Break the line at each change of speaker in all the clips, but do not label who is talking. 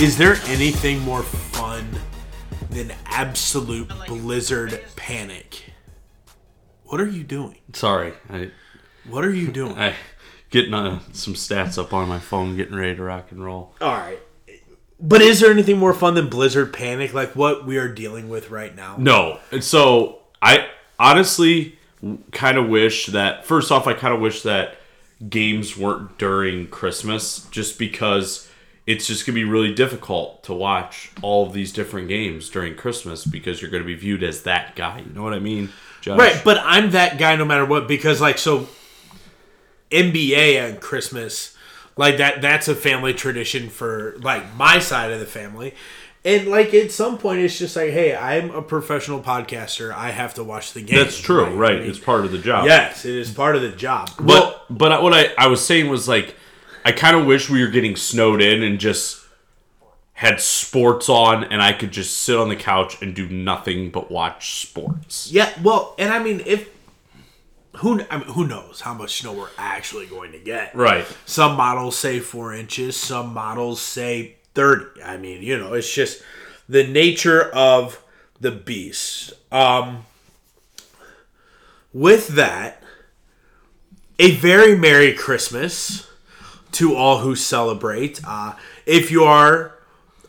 Is there anything more fun than absolute blizzard panic? What are you doing?
Sorry, I
What are you doing?
I getting uh, some stats up on my phone, getting ready to rock and roll.
All right. But is there anything more fun than blizzard panic like what we are dealing with right now?
No, and so I honestly kind of wish that first off, I kind of wish that games weren't during Christmas, just because it's just gonna be really difficult to watch all of these different games during Christmas because you're gonna be viewed as that guy. You know what I mean? Josh?
Right, but I'm that guy no matter what because like so NBA on Christmas, like that that's a family tradition for like my side of the family. And like at some point it's just like, hey, I'm a professional podcaster. I have to watch the game.
That's true,
I
right?
mean,
It's part of the job.
yes, it is part of the job.
But
well,
but what I, I was saying was like I kind of wish we were getting snowed in and just had sports on and I could just sit on the couch and do nothing but watch sports.
yeah, well, and I mean if who I mean, who knows how much snow we're actually going to get.
Right.
Some models say four inches, some models say 30. I mean, you know, it's just the nature of the beast. Um, with that, a very Merry Christmas to all who celebrate. Uh, if you are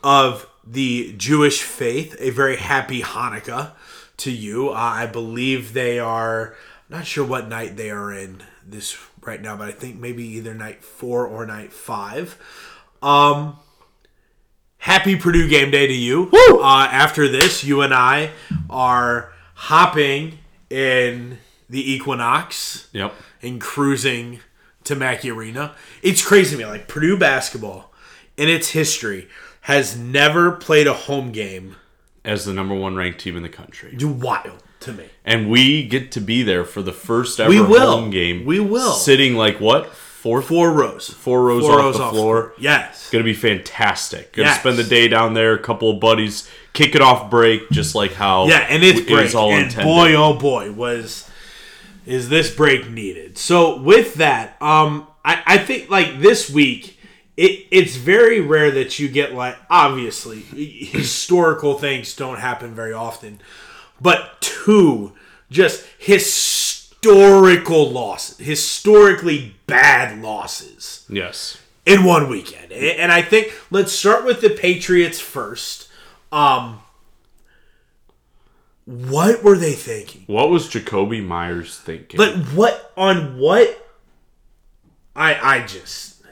of the Jewish faith, a very happy Hanukkah to you. Uh, I believe they are, not sure what night they are in this right now, but I think maybe either night four or night five. Um, happy Purdue game day to you. Uh, after this, you and I are hopping in the Equinox
Yep.
and cruising to Mackey Arena. It's crazy to me. Like Purdue basketball in its history has never played a home game.
As the number one ranked team in the country.
Wild to me.
And we get to be there for the first ever
We will.
home game.
We will.
Sitting like what? four
Four rows.
four rows
Four
off
rows
the
off.
floor.
Yes.
Gonna be fantastic. Gonna
Yes.
spend the day down there. A couple of buddies kick it off break, just like how
Yeah, and it's
it
break.
all
and
intended.
boy, oh boy, was is this break needed? So with that, um, I, I think like this week, it it's very rare that you get like obviously historical things don't happen very often, but two just historical losses, historically bad losses
yes.
in one weekend. And I think let's start with the Patriots first. Um, what were they thinking?
What was Jakobi Meyers thinking?
Like what on what? I I just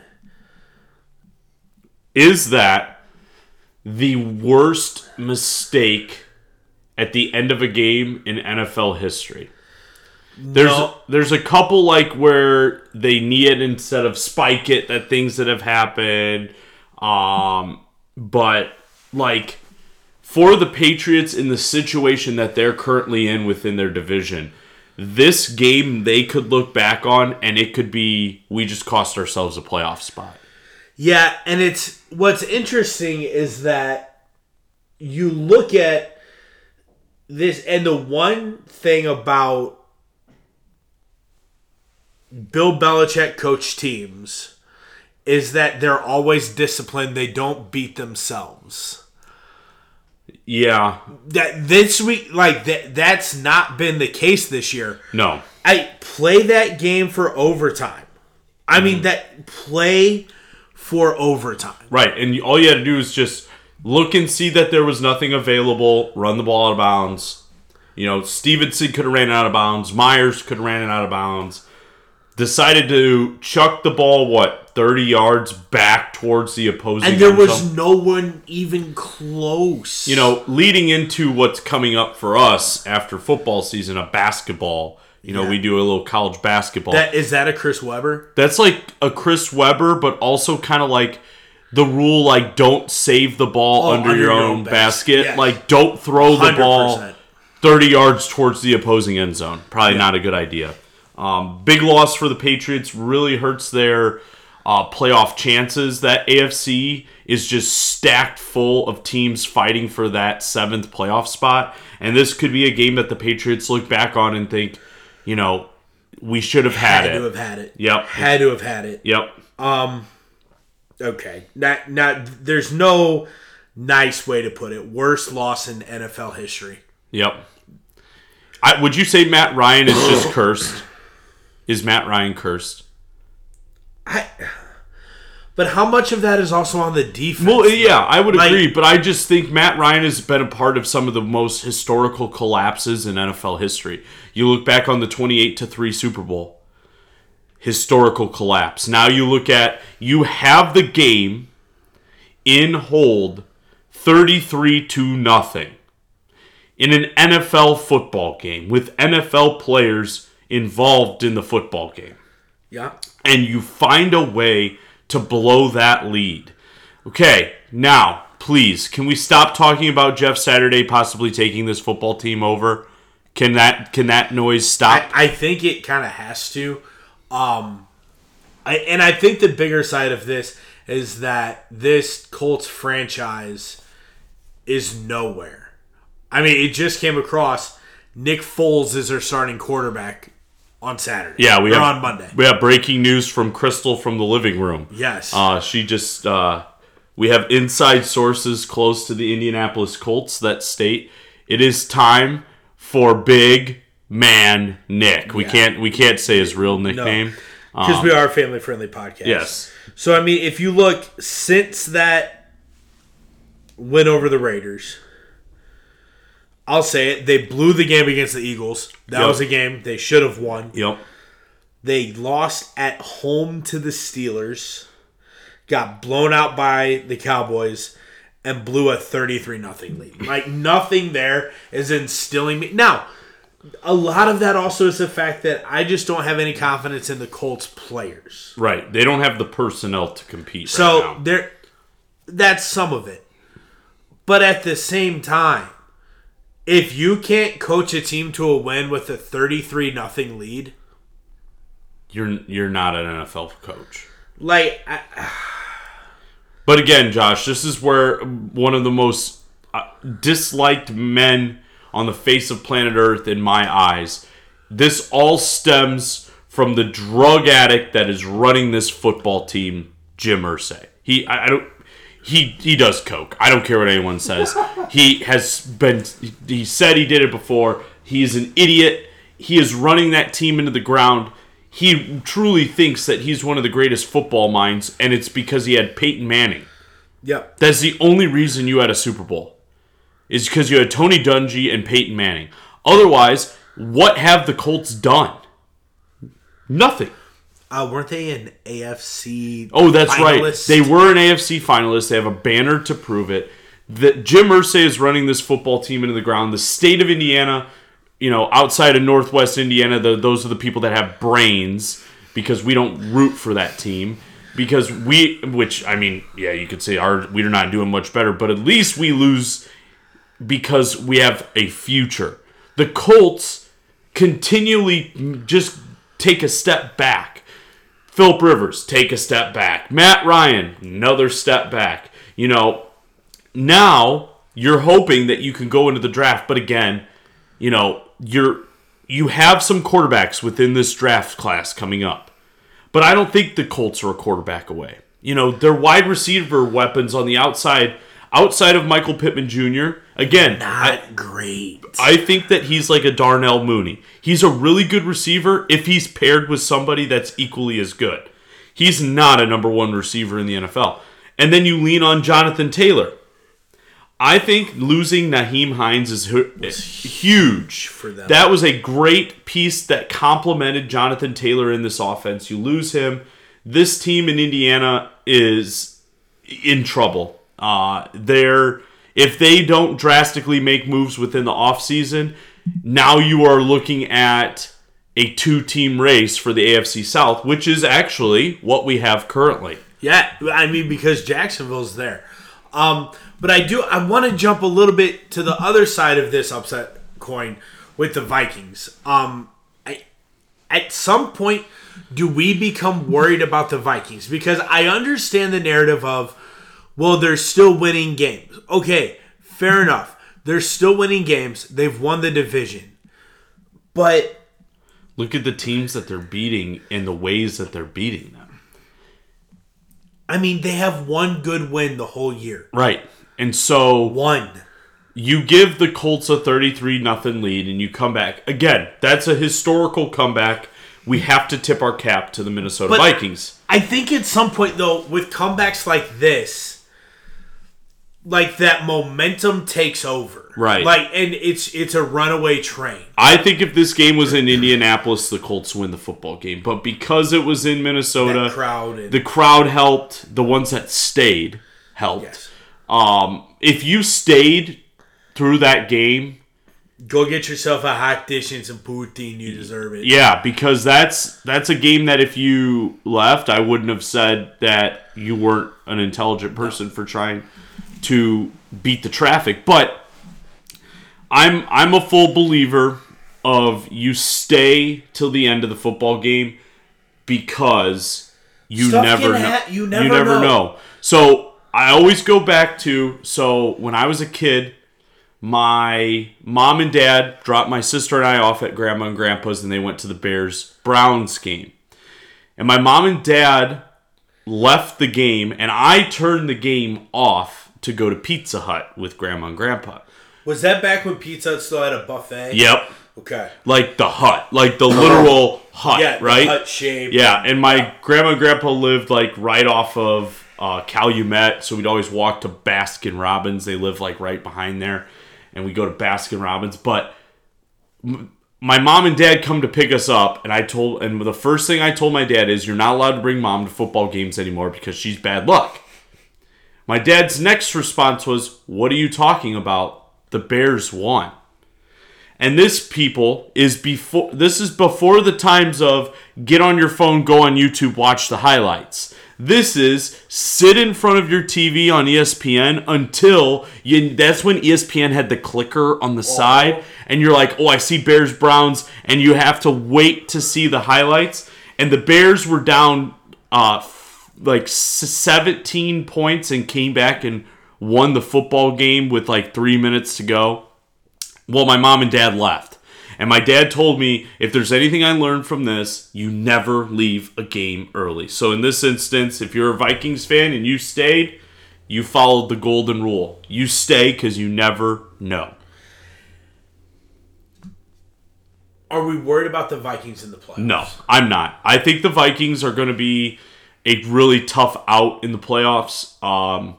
is that the worst mistake at the end of a game in NFL history? There's
No.
there's a couple like where they knee it instead of spike it that things that have happened um but like for the Patriots in the situation that they're currently in within their division this game they could look back on and it could be we just cost ourselves a playoff spot
yeah, and it's what's interesting is that you look at this, and the one thing about Bill Belichick coach teams is that they're always disciplined. They don't beat themselves.
Yeah
That this week, like that, that's not been the case this year.
no
I play that game for overtime. I mm-hmm. mean that play for overtime.
Right, and all you had to do is just look and see that there was nothing available, run the ball out of bounds. You know, Stevenson could have ran it out of bounds, Meyers could have ran it out of bounds. Decided to chuck the ball, what, 30 yards back towards the opposing
And there was no one even close.
you know, leading into what's coming up for us after football season, a basketball. You know,
Yeah.
we do a little college basketball.
that is that a Chris Webber?
That's like a Chris Webber, but also kind of like the rule like don't save the ball
Oh,
under, your own basket.
yes.
Like don't throw the ball 30 yards towards the opposing end zone. Probably not a good idea. Um, big loss for the Patriots. Really hurts their uh, playoff chances. That AFC is just stacked full of teams fighting for that seventh playoff spot. And this could be a game that the Patriots look back on and think, you know, we should have had,
Had
it.
to have had it.
Yep.
Had to have had it.
Yep.
Okay. Not not there's no nice way to put it. Worst loss in NFL history.
Yep. I, would you say Matt Ryan is just cursed? Is Matt Ryan cursed?
I but how much of that is also on the defense?
Well, yeah, I would
Like-
agree, but I just think Matt Ryan has been a part of some of the most historical collapses in NFL history. You look back on the 28 to 3 Super Bowl. Historical collapse. Now you look at you have the game in hold 33 to nothing in an NFL football game with NFL players involved in the football game
yeah.
And you find a way to blow that lead. Okay, now, please, can we stop talking about Jeff Saturday possibly taking this football team over? Can that can that noise stop?
I, I think it kind of has to. Um, I, and I think the bigger side of this is that this Colts franchise is nowhere. I mean, it just came across Nick Foles is their starting quarterback on Saturday.
yeah, we
or
have
on Monday.
We have breaking news from Crystal from the living room.
Yes.
Uh, she just uh, we have inside sources close to the Indianapolis Colts that state it is time for big man Nick. We
Yeah.
can't we can't say his real nickname.
because we are a family friendly podcast.
Yes.
So I mean, if you look since that win over the Raiders, I'll say it. They blew the game against the Eagles. That
Yep.
was a game they should have won.
Yep.
They lost at home to the Steelers, got blown out by the Cowboys, and blew a 33 nothing lead. Like nothing there is instilling me. Now, a lot of that also is the fact that I just don't have any confidence in the Colts players.
Right. They don't have the personnel to compete
So
right now.
there that's some of it. But at the same time, if you can't coach a team to a win with a 33 nothing lead,
You're you're not an NFL coach.
like I,
But again, Josh, this is where one of the most uh, disliked men on the face of planet Earth, in my eyes, this all stems from the drug addict that is running this football team, Jim Irsay. He, I, I don't. He, he does coke. I don't care what anyone says. He has been. He said he did it before. He is an idiot. He is running that team into the ground. He truly thinks that he's one of the greatest football minds, and it's because he had Peyton Manning.
yep.
That's the only reason you had a Super Bowl. Is because you had Tony Dungy and Peyton Manning. Otherwise, what have the Colts done? Nothing.
Uh, weren't they an AFC?
Oh, that's right. They were an AFC finalist. They have a banner to prove it. That Jim Irsay is running this football team into the ground. The state of Indiana, you know, outside of Northwest Indiana, the, those are the people that have brains because we don't root for that team. Because we, which I mean, yeah, you could say our we're not doing much better, but at least we lose because we have a future. The Colts continually just take a step back. Philip Rivers, take a step back. Matt Ryan, another step back. You know, now you're hoping that you can go into the draft, but again, you know, you're you have some quarterbacks within this draft class coming up. But I don't think the Colts are a quarterback away. You know, their wide receiver weapons on the outside, outside of Michael Pittman Jr., again, I,
not great.
I think that he's like a Darnell Mooney. He's a really good receiver if he's paired with somebody that's equally as good. He's not a number one receiver in the NFL. And then you lean on Jonathan Taylor. I think losing Nyheim Hines is huge
for them.
That was a great piece that complemented Jonathan Taylor in this offense. You lose him. This team in Indiana is in trouble. Uh, they're if they don't drastically make moves within the offseason, now you are looking at a two-team race for the AFC South, which is actually what we have currently.
Yeah, I mean because Jacksonville's there. Um, but I do I want to jump a little bit to the other side of this upset coin with the Vikings. Um, I, at some point, do we become worried about the Vikings? Because I understand the narrative of, well, they're still winning games. Okay, fair enough. They're still winning games. They've won the division, but
Look at the teams that they're beating and the ways that they're beating them.
I mean, they have one good win the whole year.
Right. And so
One.
you give the Colts a 33 nothing lead and you come back. Again, that's a historical comeback. We have to tip our cap to the Minnesota
But-
Vikings.
I think at some point though, with comebacks like this, like that momentum takes over.
Right.
Like and it's it's a runaway train.
I think if this game was in Indianapolis, the Colts win the football game. But because it was in Minnesota,
crowd
the crowd helped. The ones that stayed helped.
Yes.
Um, if you stayed through that game,
go get yourself a hot dish and some poutine. You deserve it.
yeah, because that's that's a game that if you left, I wouldn't have said that you weren't an intelligent person for trying to beat the traffic. But I'm I'm a full believer of you stay till the end of the football game because you
Stuff
never know.
ha- you never know.
know. So I always go back to so when I was a kid, my mom and dad dropped my sister and I off at grandma and grandpa's and they went to the Bears Browns game. And my mom and dad left the game and I turned the game off to go to Pizza Hut with grandma and grandpa.
Was that back when Pizza Hut still had a buffet?
Yep.
Okay.
Like the hut, like the literal hut,
Yeah.
right?
Hut shape.
Yeah, and my grandma and grandpa lived like right off of uh, Calumet, so we'd always walk to Baskin Robbins. They live like right behind there, and we go to Baskin Robbins. But m- my mom and dad come to pick us up, and I told, and the first thing I told my dad is, "You're not allowed to bring mom to football games anymore because she's bad luck." My dad's next response was, "What are you talking about? The Bears won." And this people is before this is before the times of get on your phone, go on YouTube, watch the highlights. This is sit in front of your TV on ESPN until you that's when ESPN had the clicker on the side and you're like, "Oh, I see Bears Browns," and you have to wait to see the highlights. And the Bears were down uh like 17 points and came back and won the football game with like 3 minutes to go. Well, my mom and dad left. And my dad told me if there's anything I learned from this, you never leave a game early. So in this instance, if you're a Vikings fan and you stayed, you followed the golden rule. You stay because you never know.
Are we worried about the Vikings in the playoffs?
No, I'm not. I think the Vikings are going to be a really tough out in the playoffs. Um,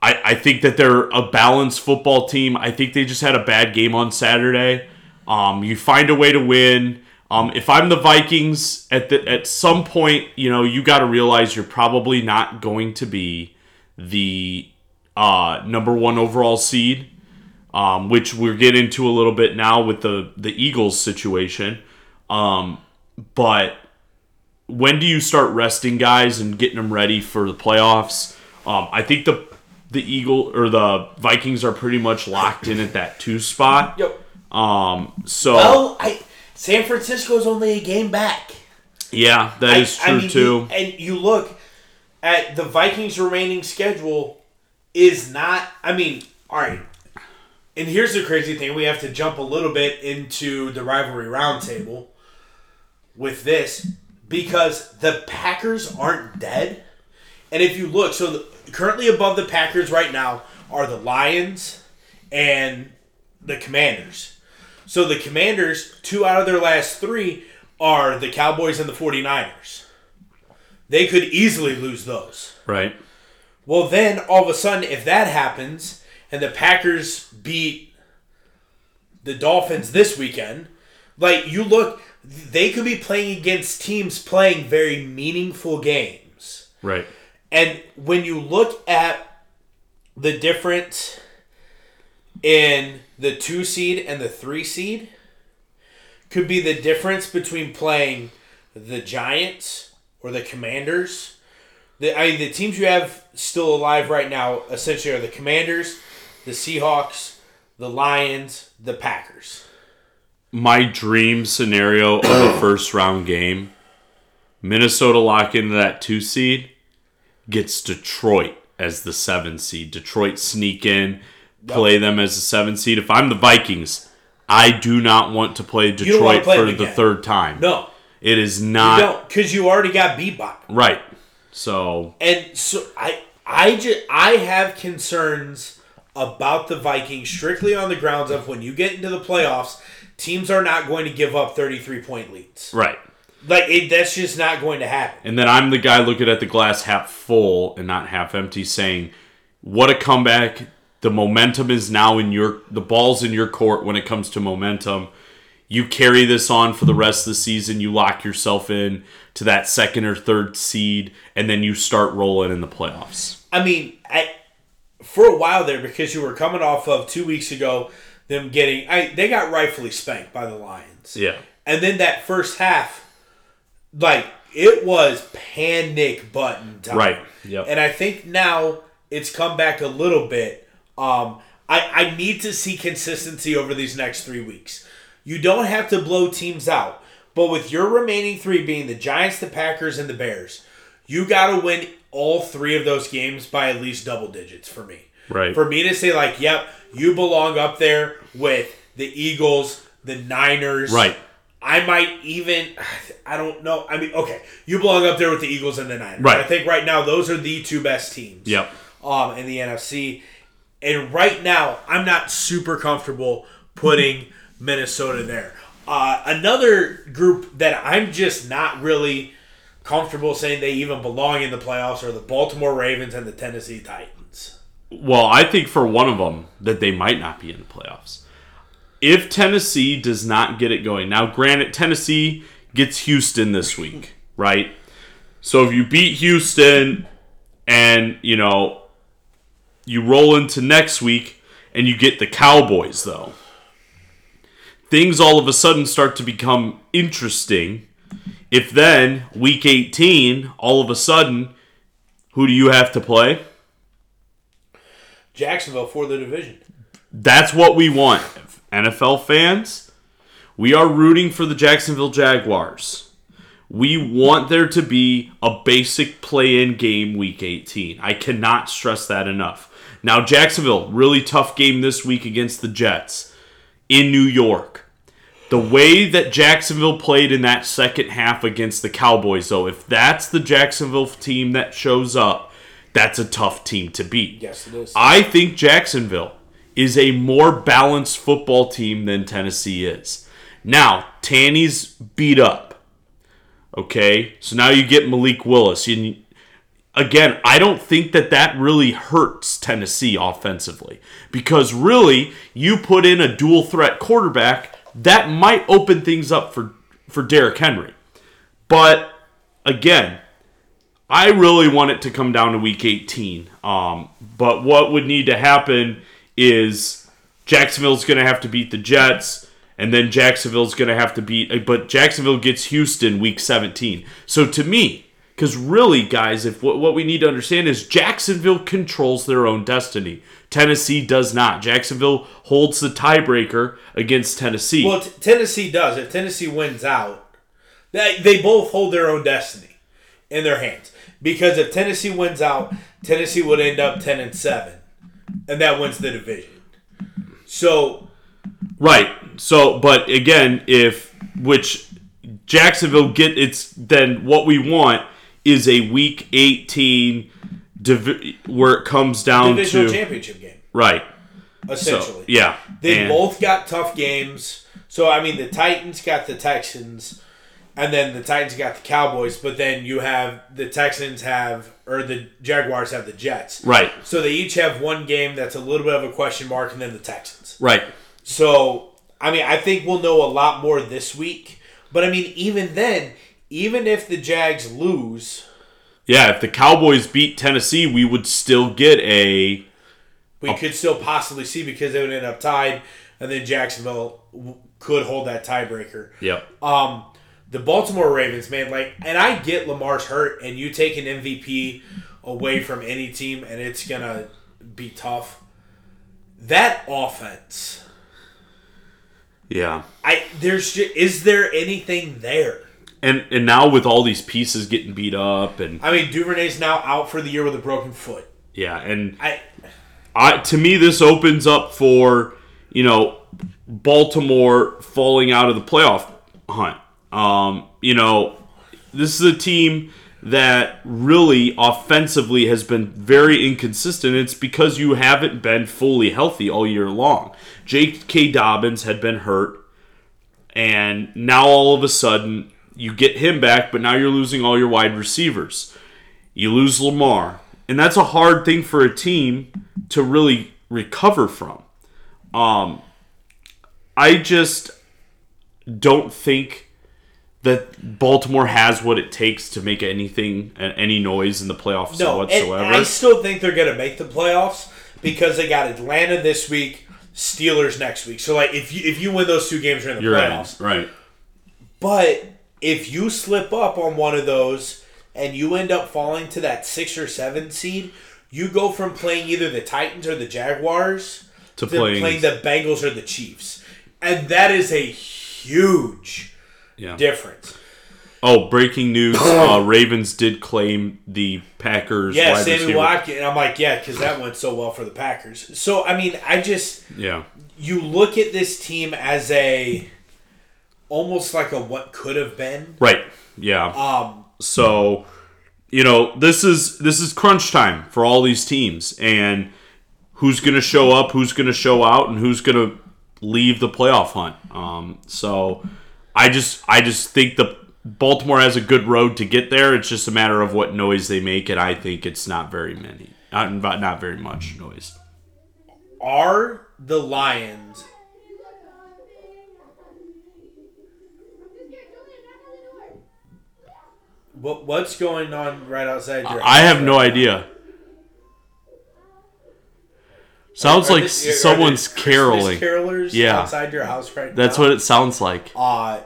I, I think that they're a balanced football team. I think they just had a bad game on Saturday. Um, you find a way to win. Um, if I'm the Vikings, at the at some point, you know, you got to realize you're probably not going to be the uh, number one overall seed, um, which we'll getting into a little bit now with the the Eagles situation. Um, but when do you start resting guys and getting them ready for the playoffs? Um, I think the the Eagle or the Vikings are pretty much locked in at that two spot.
Yep.
Um, so
Well, I San Francisco's only a game back.
yeah, that
I-
is
I
true
mean,
too.
you- and you look at the Vikings' remaining schedule is not. I mean, all right. And here's the crazy thing: we have to jump a little bit into the rivalry roundtable with this because the Packers aren't dead. And if you look, so the, currently above the Packers right now are the Lions and the Commanders. So the Commanders, two out of their last three are the Cowboys and the 49ers. They could easily lose those.
right.
Well, then all of a sudden, if that happens and the Packers beat the Dolphins this weekend, like you look, they could be playing against teams playing very meaningful games.
Right.
And when you look at the difference in the two seed and the three seed, could be the difference between playing the Giants or the Commanders. The, I mean, the teams you have still alive right now essentially are the Commanders, the Seahawks, the Lions, the Packers.
My dream scenario of a first round game, Minnesota lock into that two seed, gets Detroit as the seven seed. Detroit sneak in, play them as a seven seed. If I'm the Vikings, I do not want to play
don't wanna
Detroit
play
for the
again.
third time.
No,
It is not
because you already got beat by. 'em.
right. So
And so I I just I have concerns about the Vikings strictly on the grounds of when you get into the playoffs, teams are not going to give up 33 point leads.
right.
Like it, that's just not going to happen.
And then I'm the guy looking at the glass half full and not half empty, saying, "What a comeback! The momentum is now in your the ball's in your court when it comes to momentum. You carry this on for the rest of the season. You lock yourself in to that second or third seed, and then you start rolling in the playoffs.
I mean, I for a while there because you were coming off of 2 weeks ago them getting I they got rightfully spanked by the Lions.
Yeah,
And then that first half like it was panic button time.
right. Yep.
And I think now it's come back a little bit. Um, I, I need to see consistency over these next three weeks. You don't have to blow teams out, but with your remaining three being the Giants, the Packers, and the Bears, you got to win all three of those games by at least double digits for me.
Right.
For me to say, like, yep, you belong up there with the Eagles, the Niners.
Right.
I might even, I don't know. I mean, okay, you belong up there with the Eagles and the Niners.
Right.
I think right now those are the two best teams.
Yep.
Um, in the NFC, and right now I'm not super comfortable putting Minnesota there. Uh, another group that I'm just not really comfortable saying they even belong in the playoffs are the Baltimore Ravens and the Tennessee Titans.
Well, I think for one of them that they might not be in the playoffs. If Tennessee does not get it going, now granted, Tennessee gets Houston this week, right? So if you beat Houston and, you know, you roll into next week and you get the Cowboys, though, things all of a sudden start to become interesting. If then, week 18, all of a sudden, who do you have to play?
Jacksonville for the division.
That's what we want. NFL fans, we are rooting for the Jacksonville Jaguars. We want there to be a basic play in game week 18. I cannot stress that enough. Now, Jacksonville, really tough game this week against the Jets in New York. The way that Jacksonville played in that second half against the Cowboys, though, if that's the Jacksonville team that shows up, that's a tough team to beat.
Yes, it is.
I think Jacksonville is a more balanced football team than Tennessee is. Now, Tanny's beat up. Okay, so now you get Malik Willis. You, again, I don't think that that really hurts Tennessee offensively because really, you put in a dual threat quarterback that might open things up for for Derrick Henry. But again, I really want it to come down to week 18. Um, but what would need to happen is Jacksonville's going to have to beat the Jets, and then Jacksonville's going to have to beat. But Jacksonville gets Houston week 17. So to me, because really, guys, if what, what we need to understand is Jacksonville controls their own destiny. Tennessee does not. Jacksonville holds the tiebreaker against Tennessee.
Well, t- Tennessee does. If Tennessee wins out, they, they both hold their own destiny in their hands. Because if Tennessee wins out, Tennessee would end up ten and seven, and that wins the division. So
Right. So, but again, if which Jacksonville get it's then what we want is a week 18 divi- where it comes down
divisional
to
championship game,
right. So,
essentially.
yeah.
They
And-
both got tough games. So I mean, the Titans got the Texans, and then the Titans got the Cowboys. But then you have the Texans have, or the Jaguars have the Jets.
right.
So they each have one game that's a little bit of a question mark, and then the Texans.
Right.
So I mean, I think we'll know a lot more this week. But I mean, even then, even if the Jags lose,
Yeah, if the Cowboys beat Tennessee, we would still get a
we could still possibly see because they would end up tied, and then Jacksonville could hold that tiebreaker.
Yep.
Um, the Baltimore Ravens, man, like, and I get Lamar's hurt, and you take an MVP away from any team, and it's gonna be tough. That offense,
Yeah.
I there's is there anything there?
And and now with all these pieces getting beat up and
I mean, Duvernay's now out for the year with a broken foot.
yeah, and
I
I to me this opens up for you know Baltimore falling out of the playoff hunt. Um, you know, this is a team that really offensively has been very inconsistent. It's because you haven't been fully healthy all year long. J.K. Dobbins had been hurt, and now all of a sudden you get him back, but now you're losing all your wide receivers. You lose Lamar, and that's a hard thing for a team to really recover from. Um, I just don't think that Baltimore has what it takes to make anything any noise in the playoffs
No,
whatsoever.
I still think they're going to make the playoffs because they got Atlanta this week, Steelers next week. So like if you if you win those two games, you're in the
You're in,
playoffs.
right?
But if you slip up on one of those and you end up falling to that six or seven seed, you go from playing either the Titans or the Jaguars
To
to
playing-
playing the Bengals or the Chiefs, and that is a huge
Yeah.
difference.
Oh, breaking news! uh, Ravens did claim the Packers.
Yeah, Sammy. Watkins. I'm like, yeah, because that went so well for the Packers. So I mean, I just
Yeah,
you look at this team as a almost like a what could have been.
right. Yeah.
Um,
So, you know, this is this is crunch time for all these teams, and who's going to show up, who's going to show out, and who's going to leave the playoff hunt. Um, so, I just I just think the Baltimore has a good road to get there. It's just a matter of what noise they make, and I think it's not very many, not not very much noise.
are the Lions what what's going on right outside your?
I have no idea. Sounds
Are
like
this- are
someone's
this Christmas
caroling.
Carolers
Yeah.
outside your house right
That's
now.
what it sounds like.
Uh,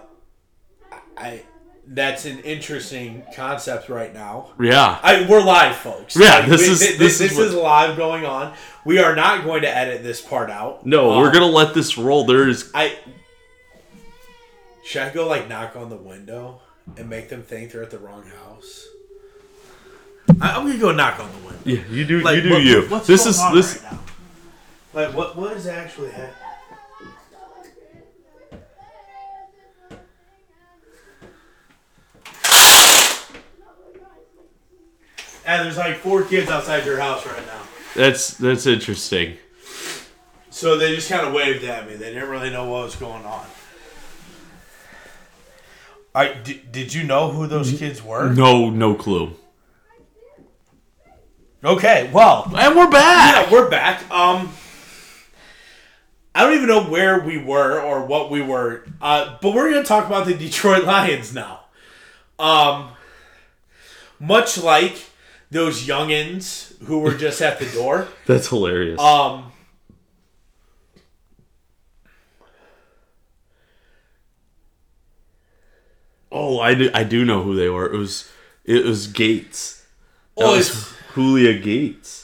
I. That's an interesting concept right now.
Yeah.
I, we're live, folks.
Yeah, this
we-
is-
thi-
this
this,
is what-
is live going on. We are not going to edit this part out.
No, we're
Uh,
gonna let this roll. There is
I should I go like knock on the window and make them think they're at the wrong house. I, I'm gonna go knock on the window.
Yeah, you do.
Like,
you do
what-
you.
What's
this
going
is
on
this.
right now? Like what? What is actually happening? And there's like four kids outside your house right now.
That's that's interesting.
So they just kind of waved at me. They didn't really know what was going on. I did, did you know who those kids were?
No, no clue.
Okay, well,
And we're back.
yeah, we're back. Um, I don't even know where we were or what we were, uh, but we're going to talk about the Detroit Lions now. Um, much like those youngins who were just at the door.
That's hilarious.
Um,
oh, I do, I do know who they were. It was it was Gates. That
oh,
was
it's,
Julia Gates.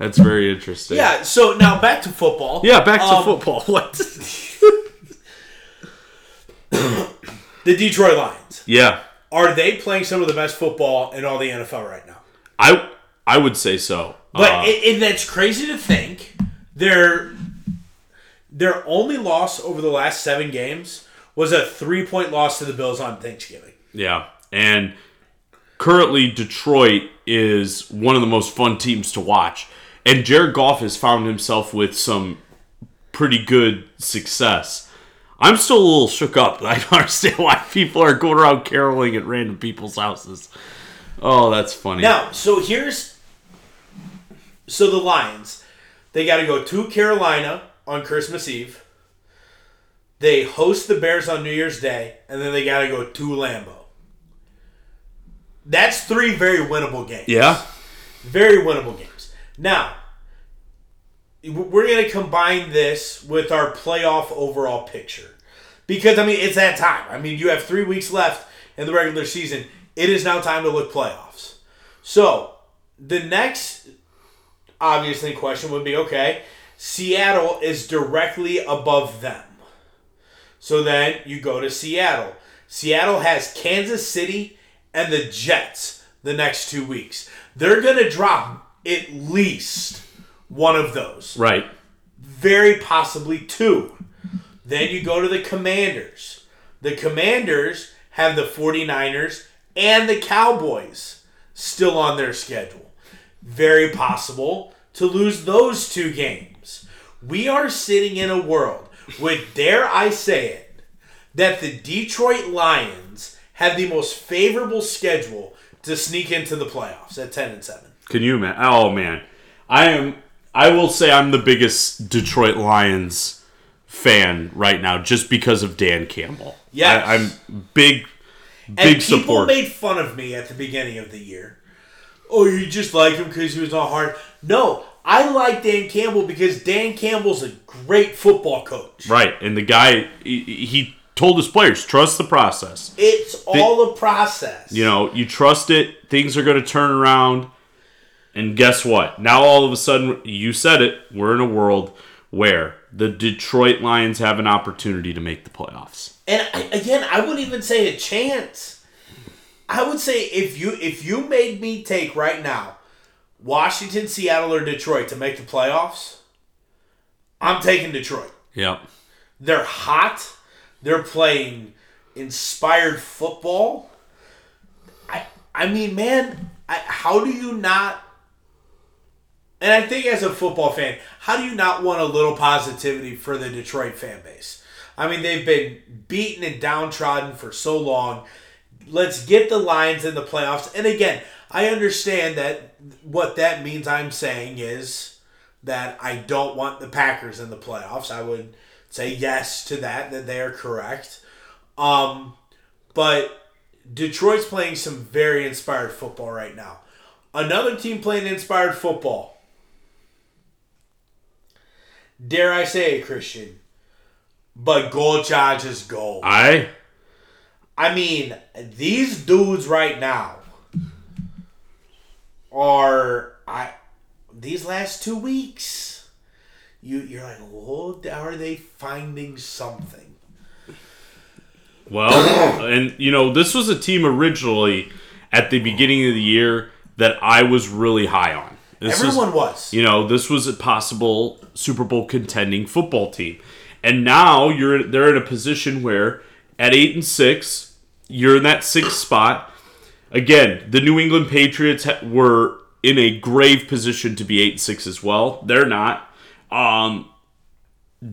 That's very interesting.
yeah. So now back to football.
Yeah. Back to
Um,
football. What?
The Detroit Lions.
yeah.
Are they playing some of the best football in all the NFL right now?
I I would say so.
But
Uh,
it, it, that's crazy to think. Their their only loss over the last seven games was a three point loss to the Bills on Thanksgiving.
Yeah. And currently, Detroit is one of the most fun teams to watch. And Jared Goff has found himself with some pretty good success. I'm still a little shook up. I don't understand why people are going around caroling at random people's houses. Oh, that's funny.
Now, so here's so the Lions, they got to go to Carolina on Christmas Eve. They host the Bears on New Year's Day, and then they got to go to Lambeau. That's three very winnable games.
Yeah.
Very winnable games. Now, we're going to combine this with our playoff overall picture. Because, I mean, it's that time. I mean, you have three weeks left in the regular season. It is now time to look playoffs. So, the next obviously question would be okay, Seattle is directly above them. So then you go to Seattle. Seattle has Kansas City and the Jets the next two weeks. They're going to drop at least one of those,
Right.
very possibly two. Then you go to the Commanders. The Commanders have the 49ers and the Cowboys still on their schedule. Very possible to lose those two games. We are sitting in a world with, dare I say it, that the Detroit Lions have the most favorable schedule to sneak into the playoffs at 10 and 7.
Can you man? Oh man, I am. I will say I'm the biggest Detroit Lions fan right now, just because of Dan Campbell. Yeah, I'm big,
And
big
people
support.
made fun of me at the beginning of the year. Oh, you just like him because he was not hard. No, I like Dan Campbell because Dan Campbell's a great football coach.
right, and the guy he, he told his players trust the process.
It's all a process.
You know, you trust it. Things are going to turn around. And guess what? Now all of a sudden, you said it. We're in a world where the Detroit Lions have an opportunity to make the playoffs.
And I, again, I wouldn't even say a chance. I would say if you if you made me take right now, Washington, Seattle, or Detroit to make the playoffs, I'm taking Detroit.
Yep.
They're hot. They're playing inspired football. I I mean, man, I, how do you not? And I think as a football fan, how do you not want a little positivity for the Detroit fan base? I mean, they've been beaten and downtrodden for so long. Let's get the Lions in the playoffs. And again, I understand that what that means I'm saying is that I don't want the Packers in the playoffs. I would say yes to that, that they are correct. Um, but Detroit's playing some very inspired football right now. Another team playing inspired football. Dare I say it, Christian? But goal Chargers goal.
I
I mean, these dudes right now are I these last two weeks. You you're like, oh, are they finding something?
Well, and you know, this was a team originally at the beginning of the year that I was really high on. This is-
Everyone was.
you know, this was a possible Super Bowl contending football team. And now you're they're in a position where at 8 and 6, you're in that 6th spot. Again, the New England Patriots were in a grave position to be 8 and 6 as well. They're not. Um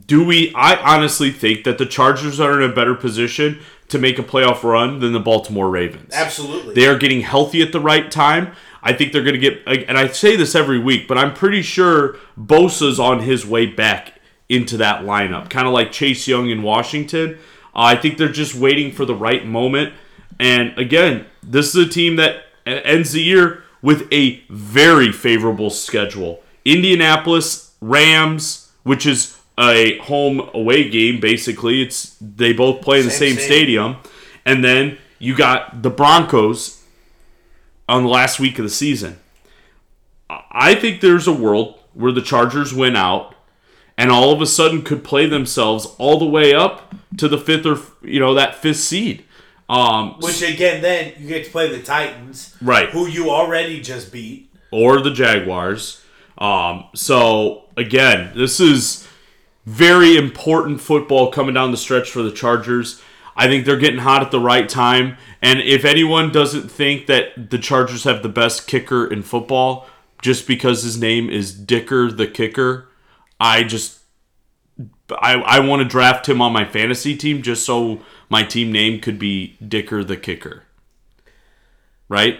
do we I honestly think that the Chargers are in a better position to make a playoff run than the Baltimore Ravens.
Absolutely.
They are getting healthy at the right time. I think they're going to get, and I say this every week, but I'm pretty sure Bosa's on his way back into that lineup, kind of like Chase Young in Washington. Uh, I think they're just waiting for the right moment. And again, this is a team that ends the year with a very favorable schedule. Indianapolis Rams, which is a home away game basically. It's they both play in the
Same
same
stadium.
stadium. And then you got the Broncos on the last week of the season. I think there's a world where the Chargers win out and all of a sudden could play themselves all the way up to the fifth or you know that fifth seed. Um,
Which again, then you get to play the Titans,
Right.
Who you already just beat.
or the Jaguars. Um, so again, this is very important football coming down the stretch for the Chargers. I think they're getting hot at the right time. And if anyone doesn't think that the Chargers have the best kicker in football just because his name is Dicker the kicker, I just I, I want to draft him on my fantasy team just so my team name could be Dicker the kicker. Right?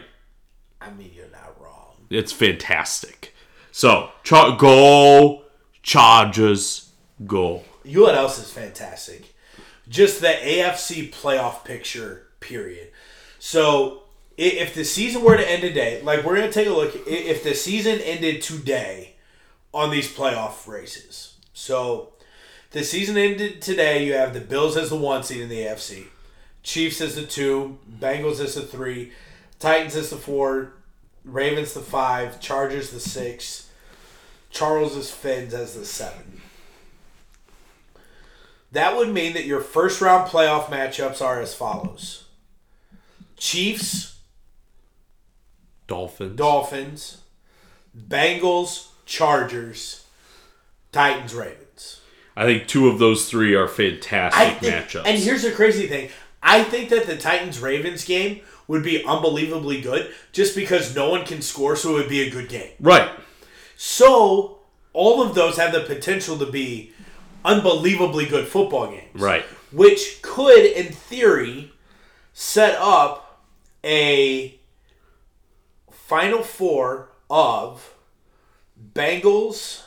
I mean, you're not wrong.
It's fantastic. So, cha- go Chargers, go.
You know what else is fantastic? Just the AFC playoff picture, period. So, if the season were to end today, like we're going to take a look, if the season ended today on these playoff races. So, the season ended today, you have the Bills as the one seed in the AFC, Chiefs as the two, Bengals as the three, Titans as the four, Ravens the five, Chargers the six, Charles' Fins as the seven. That would mean that your first round playoff matchups are as follows Chiefs,
Dolphins.
Dolphins, Bengals, Chargers, Titans, Ravens.
I think two of those three are fantastic
think,
matchups.
and here's the crazy thing I think that the Titans Ravens game would be unbelievably good just because no one can score, so it would be a good game.
Right.
So all of those have the potential to be unbelievably good football games.
Right.
Which could, in theory, set up a final four of Bengals.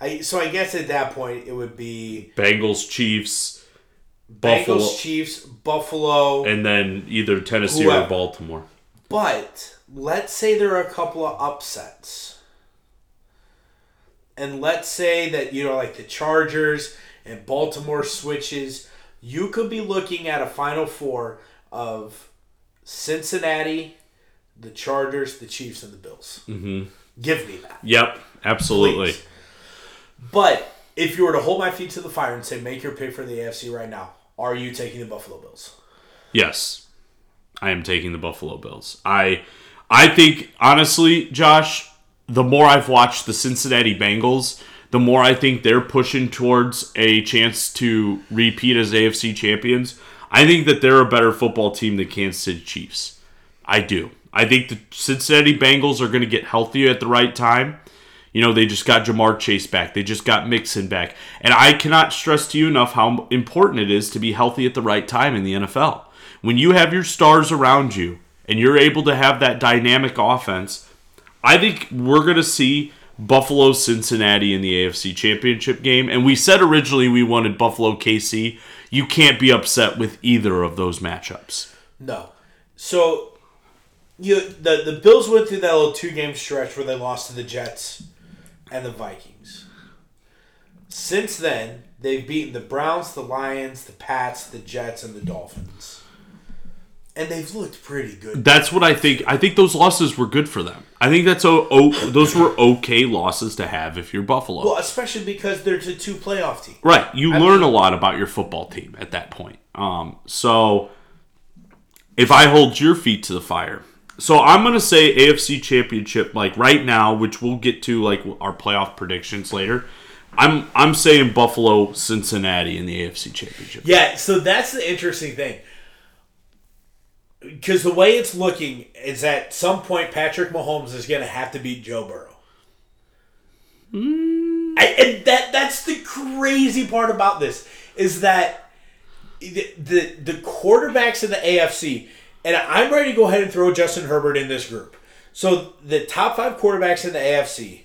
I so I guess at that point it would be
Bengals, Chiefs, Buffalo,
Bengals, Chiefs, Buffalo.
and then either Tennessee
Whoever.
or Baltimore.
But let's say there are a couple of upsets. And let's say that, you know, like the Chargers and Baltimore switches, you could be looking at a final four of Cincinnati, the Chargers, the Chiefs, and the Bills. Mm-hmm. Give me that.
Yep, absolutely.
Please. But if you were to hold my feet to the fire and say, make your pick for the AFC right now, are you taking the Buffalo Bills?
Yes, I am taking the Buffalo Bills. I, I think honestly, Josh, the more I've watched the Cincinnati Bengals, the more I think they're pushing towards a chance to repeat as AFC champions. I think that they're a better football team than Kansas City Chiefs. I do. I think the Cincinnati Bengals are going to get healthy at the right time. You know, they just got Ja'Marr Chase back. They just got Mixon back. And I cannot stress to you enough how important it is to be healthy at the right time in the NFL. When you have your stars around you and you're able to have that dynamic offense, I think we're going to see Buffalo Cincinnati in the AFC Championship game. And we said originally we wanted Buffalo KC. You can't be upset with either of those matchups.
No. So you the the Bills went through that little two game stretch where they lost to the Jets and the Vikings. Since then, they've beaten the Browns, the Lions, the Pats, the Jets, and the Dolphins. And they've looked pretty good.
That's what I think. I think those losses were good for them. I think that's o- o- those were okay losses to have if you're Buffalo.
Well, especially because they're a two playoff team.
Right. You learn a lot about your football team at that point. Um, so if I hold your feet to the fire, so I'm gonna say AFC Championship like right now, which we'll get to like our playoff predictions later. I'm I'm saying Buffalo, Cincinnati in the AFC Championship.
Yeah, so that's the interesting thing. Because the way it's looking is at some point Patrick Mahomes is going to have to beat Joe Burrow. Hmm. I, and that that's the crazy part about this is that the, the the quarterbacks in the AFC, and I'm ready to go ahead and throw Justin Herbert in this group. So the top five quarterbacks in the AFC,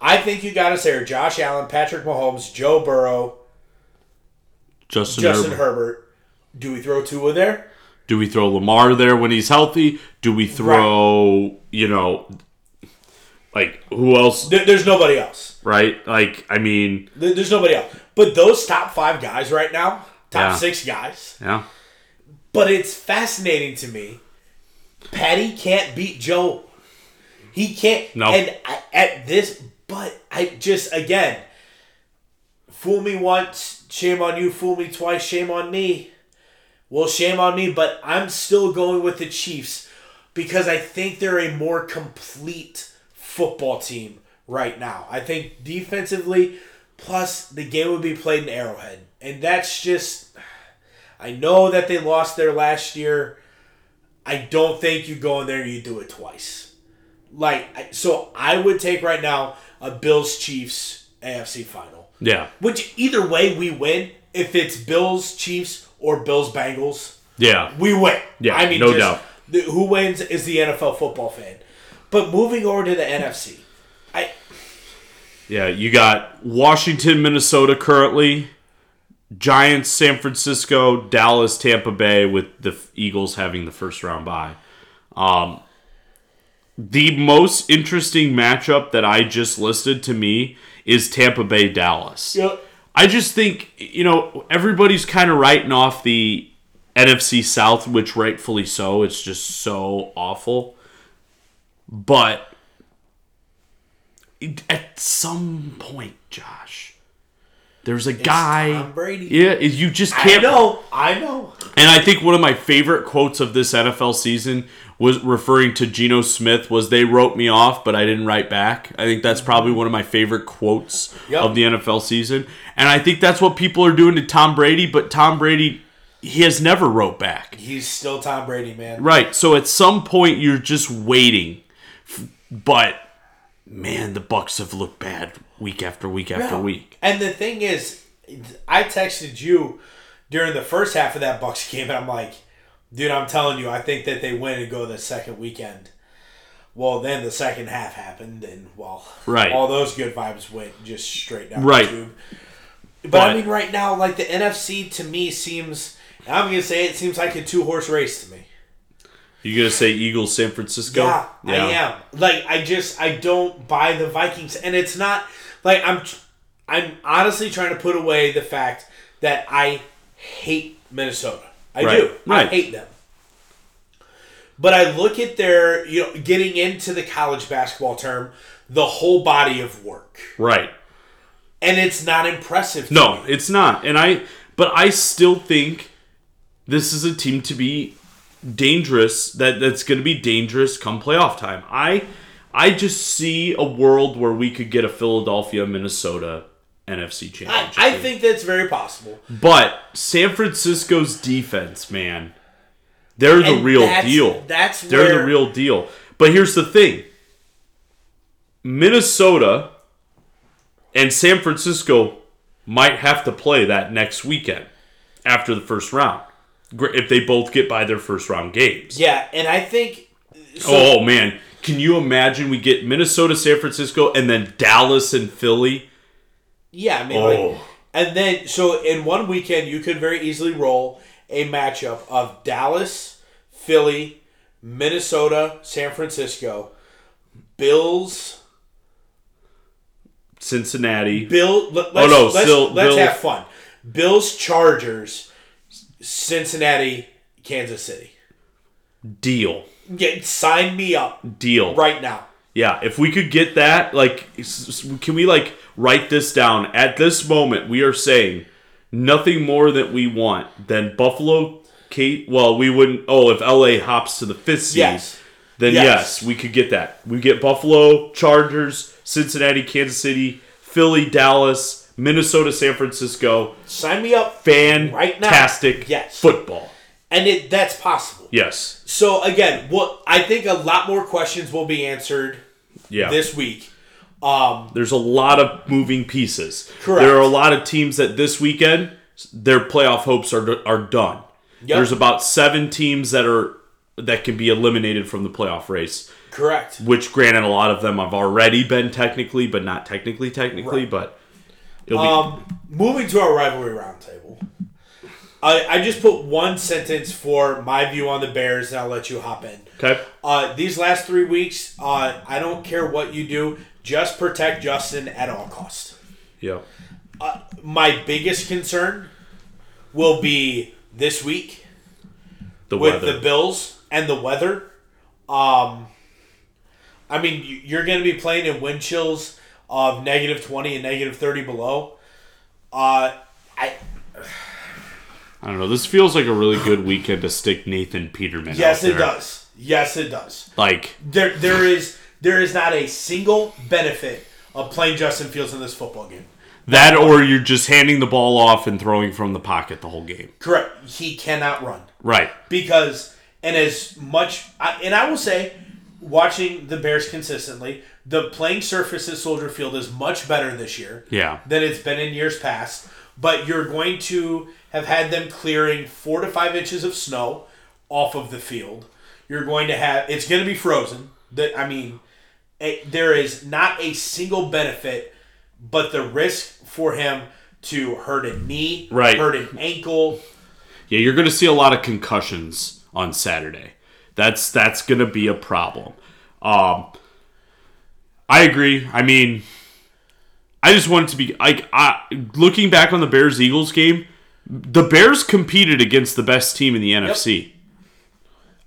I think you got to say are Josh Allen, Patrick Mahomes, Joe Burrow,
Justin,
Justin
Herbert.
Herbert. Do we throw Tua there?
Do we throw Lamar there when he's healthy? Do we throw you know like who else?
There- There's nobody else.
Right? Like I mean,
There- There's nobody else. But those top five guys right now, top
Yeah.
six guys.
yeah.
But it's fascinating to me. Patty can't beat Joe. He can't.
No.
And I, at this, but I just again, fool me once, shame on you. Fool me twice, shame on me. Well, shame on me, but I'm still going with the Chiefs because I think they're a more complete football team right now. I think defensively, plus the game would be played in Arrowhead, and that's just. I know that they lost there last year. I don't think you go in there and you do it twice. Like so, I would take right now a Bills Chiefs AFC final.
Yeah.
Which either way we win. If it's Bills Chiefs or Bills Bengals,
Yeah.
we win.
Yeah,
I mean,
no
just
doubt.
the- who wins is the NFL football fan. But moving over to the NFC, I
Yeah, you got Washington, Minnesota currently, Giants, San Francisco, Dallas, Tampa Bay, with the Eagles having the first round bye. Um, the most interesting matchup that I just listed to me is Tampa Bay, Dallas.
Yep.
I just think, you know, everybody's kind of writing off the NFC South, which rightfully so. It's just so awful. But at some point, Josh, there's a guy.
Tom Brady.
Yeah, you just can't.
I know, I know.
And I think one of my favorite quotes of this NFL season was referring to Geno Smith was they wrote me off, but I didn't write back. I think that's probably one of my favorite quotes
Yep.
of the NFL season. And I think that's what people are doing to Tom Brady, but Tom Brady he has never wrote back.
He's still Tom Brady, man.
Right. So at some point you're just waiting. But man, the Bucks have looked bad week after week after
Yeah.
week.
And the thing is, I texted you during the first half of that Bucks game, and I'm like, dude, I'm telling you, I think that they win and go the second weekend. Well, then the second half happened, and well,
Right.
all those good vibes went just straight down
Right.
the tube. But, I mean, right now, like the NFC to me seems, I'm gonna say it seems like a two horse race to me.
You gonna say Eagles San Francisco?
Yeah, I am. Like I just I don't buy the Vikings, and it's not like I'm. I'm honestly trying to put away the fact that I hate Minnesota. I
Right,
do. I hate them. But I look at their, you know, getting into the college basketball term, the whole body of work,
Right.
and it's not impressive. To
No,
me.
it's not. And I but I still think this is a team to be dangerous that that's going to be dangerous come playoff time. I I just see a world where we could get a Philadelphia Minnesota NFC
I,
championship.
I
game.
think that's very possible.
But San Francisco's defense, man, they're the
And
real
that's-
deal.
that's
they're
where-
the real deal. But here's the thing: Minnesota and San Francisco might have to play that next weekend after the first round if they both get by their first round games.
Yeah, and I think. So,
oh man, can you imagine we get Minnesota, San Francisco, and then Dallas and Philly?
Yeah, I mean,
Oh.
like, and then so in one weekend you could very easily roll a matchup of Dallas, Philly, Minnesota, San Francisco, Bills,
Cincinnati.
Bill. Let,
Oh,
let's,
no,
let's,
still
let's
Bill-
have fun. Bills, Chargers, Cincinnati, Kansas City.
Deal.
Get sign me up
Deal.
right now.
Yeah, if we could get that, like, can we like write this down? At this moment, we are saying nothing more that we want than Buffalo. Kate, well, we wouldn't. Oh, if LA hops to the fifth seed,
Yes.
then
Yes.
yes. we could get that. We get Buffalo, Chargers, Cincinnati, Kansas City, Philly, Dallas, Minnesota, San Francisco.
Sign me up fan right now.
Fantastic
Yes.
football.
and it that's possible.
Yes.
So again, what I think a lot more questions will be answered
Yeah.
this week. Um,
There's a lot of moving pieces.
Correct.
There are a lot of teams that this weekend their playoff hopes are are done.
Yep.
There's about seven teams that are that can be eliminated from the playoff race.
correct.
Which, granted, a lot of them have already been technically, but not technically, technically.
Right.
But be
Um, moving to our rivalry roundtable, I, I just put one sentence for my view on the Bears, and I'll let you hop in.
okay.
Uh, these last three weeks, uh, I don't care what you do, just protect Justin at all cost.
Yeah.
My biggest concern will be this week
The
with
weather.
the Bills and the weather. Um, I mean, you- you're going to be playing in wind chills of negative 20 and negative 30 below. Uh, I
I don't know. This feels like a really good weekend to stick Nathan Peterman.
yes, it does. Yes, it does.
Like
There, there is there is not a single benefit of playing Justin Fields in this football game.
that, or you're just handing the ball off and throwing from the pocket the whole game.
Correct. He cannot run.
Right.
because and as much I- and I will say watching the Bears consistently the playing surface at Soldier Field is much better this year
Yeah.
than it's been in years past but you're going to have had them clearing 4 to 5 inches of snow off of the field you're going to have it's going to be frozen that I mean a, there is not a single benefit but the risk for him to hurt a knee
Right.
hurt an ankle
Yeah, you're going to see a lot of concussions on Saturday. That's that's going to be a problem. Um, I agree. I mean, I just want it to be like I, looking back on the Bears Eagles game. The Bears competed against the best team in the NFC.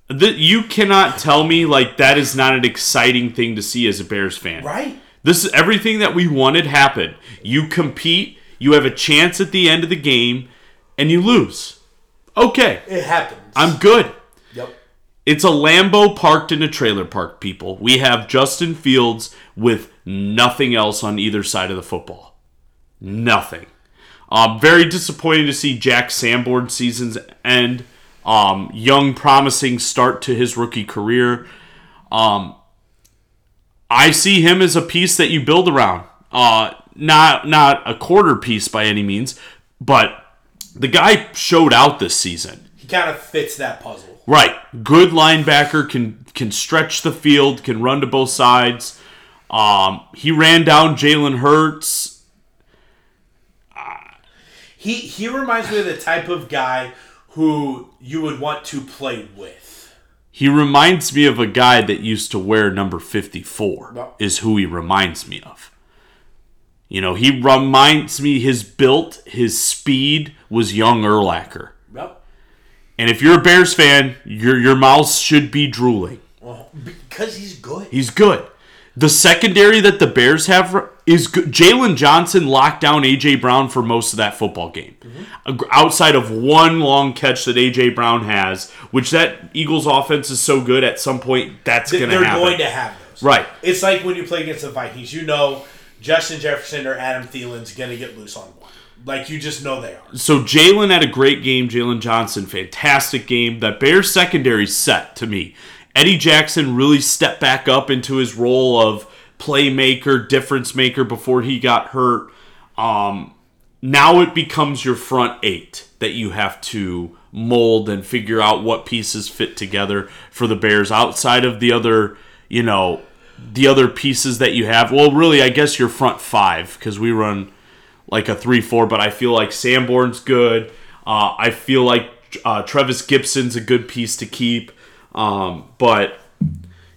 That you cannot tell me like that is not an exciting thing to see as a Bears fan.
right
This is everything that we wanted happened. You compete, you have a chance at the end of the game, and you lose. Okay,
it happens
I'm good. It's a Lambo parked in a trailer park, people. We have Justin Fields with nothing else on either side of the football. Nothing. Um, very disappointing to see Jack Sanborn's season's end. Um, young, promising start to his rookie career. Um, I see him as a piece that you build around. Uh, not not a quarter piece by any means, but the guy showed out this season.
He kind of fits that puzzle.
Right, good linebacker can can stretch the field, can run to both sides. Um, he ran down Jalen Hurts.
He he reminds me of the type of guy who you would want to play with.
He reminds me of a guy that used to wear number 54,
No.
is who he reminds me of. You know, he reminds me his built, his speed was young
Urlacher.
And if you're a Bears fan, your your mouth should be drooling.
Well, because he's good.
He's good. The secondary that the Bears have is good. Jaylon Johnson locked down AJ Brown for most of that football game, mm-hmm. Ag- outside of one long catch that AJ Brown has, which that Eagles offense is so good. At some point, that's going to happen.
They're going to have those.
Right.
It's like when you play against the Vikings. You know Justin Jefferson or Adam Thielen's going to get loose on one. Like, you just know they are.
So Jaylon had a great game. Jaylon Johnson, fantastic game. That Bears secondary set to me. Eddie Jackson really stepped back up into his role of playmaker, difference maker before he got hurt. Um, now it becomes your front eight that you have to mold and figure out what pieces fit together for the Bears outside of the other, you know, the other pieces that you have. Well, really, I guess your front five because we run like a three-four, but I feel like Sanborn's good. Uh, I feel like uh, Trevis Gipson's a good piece to keep, um, but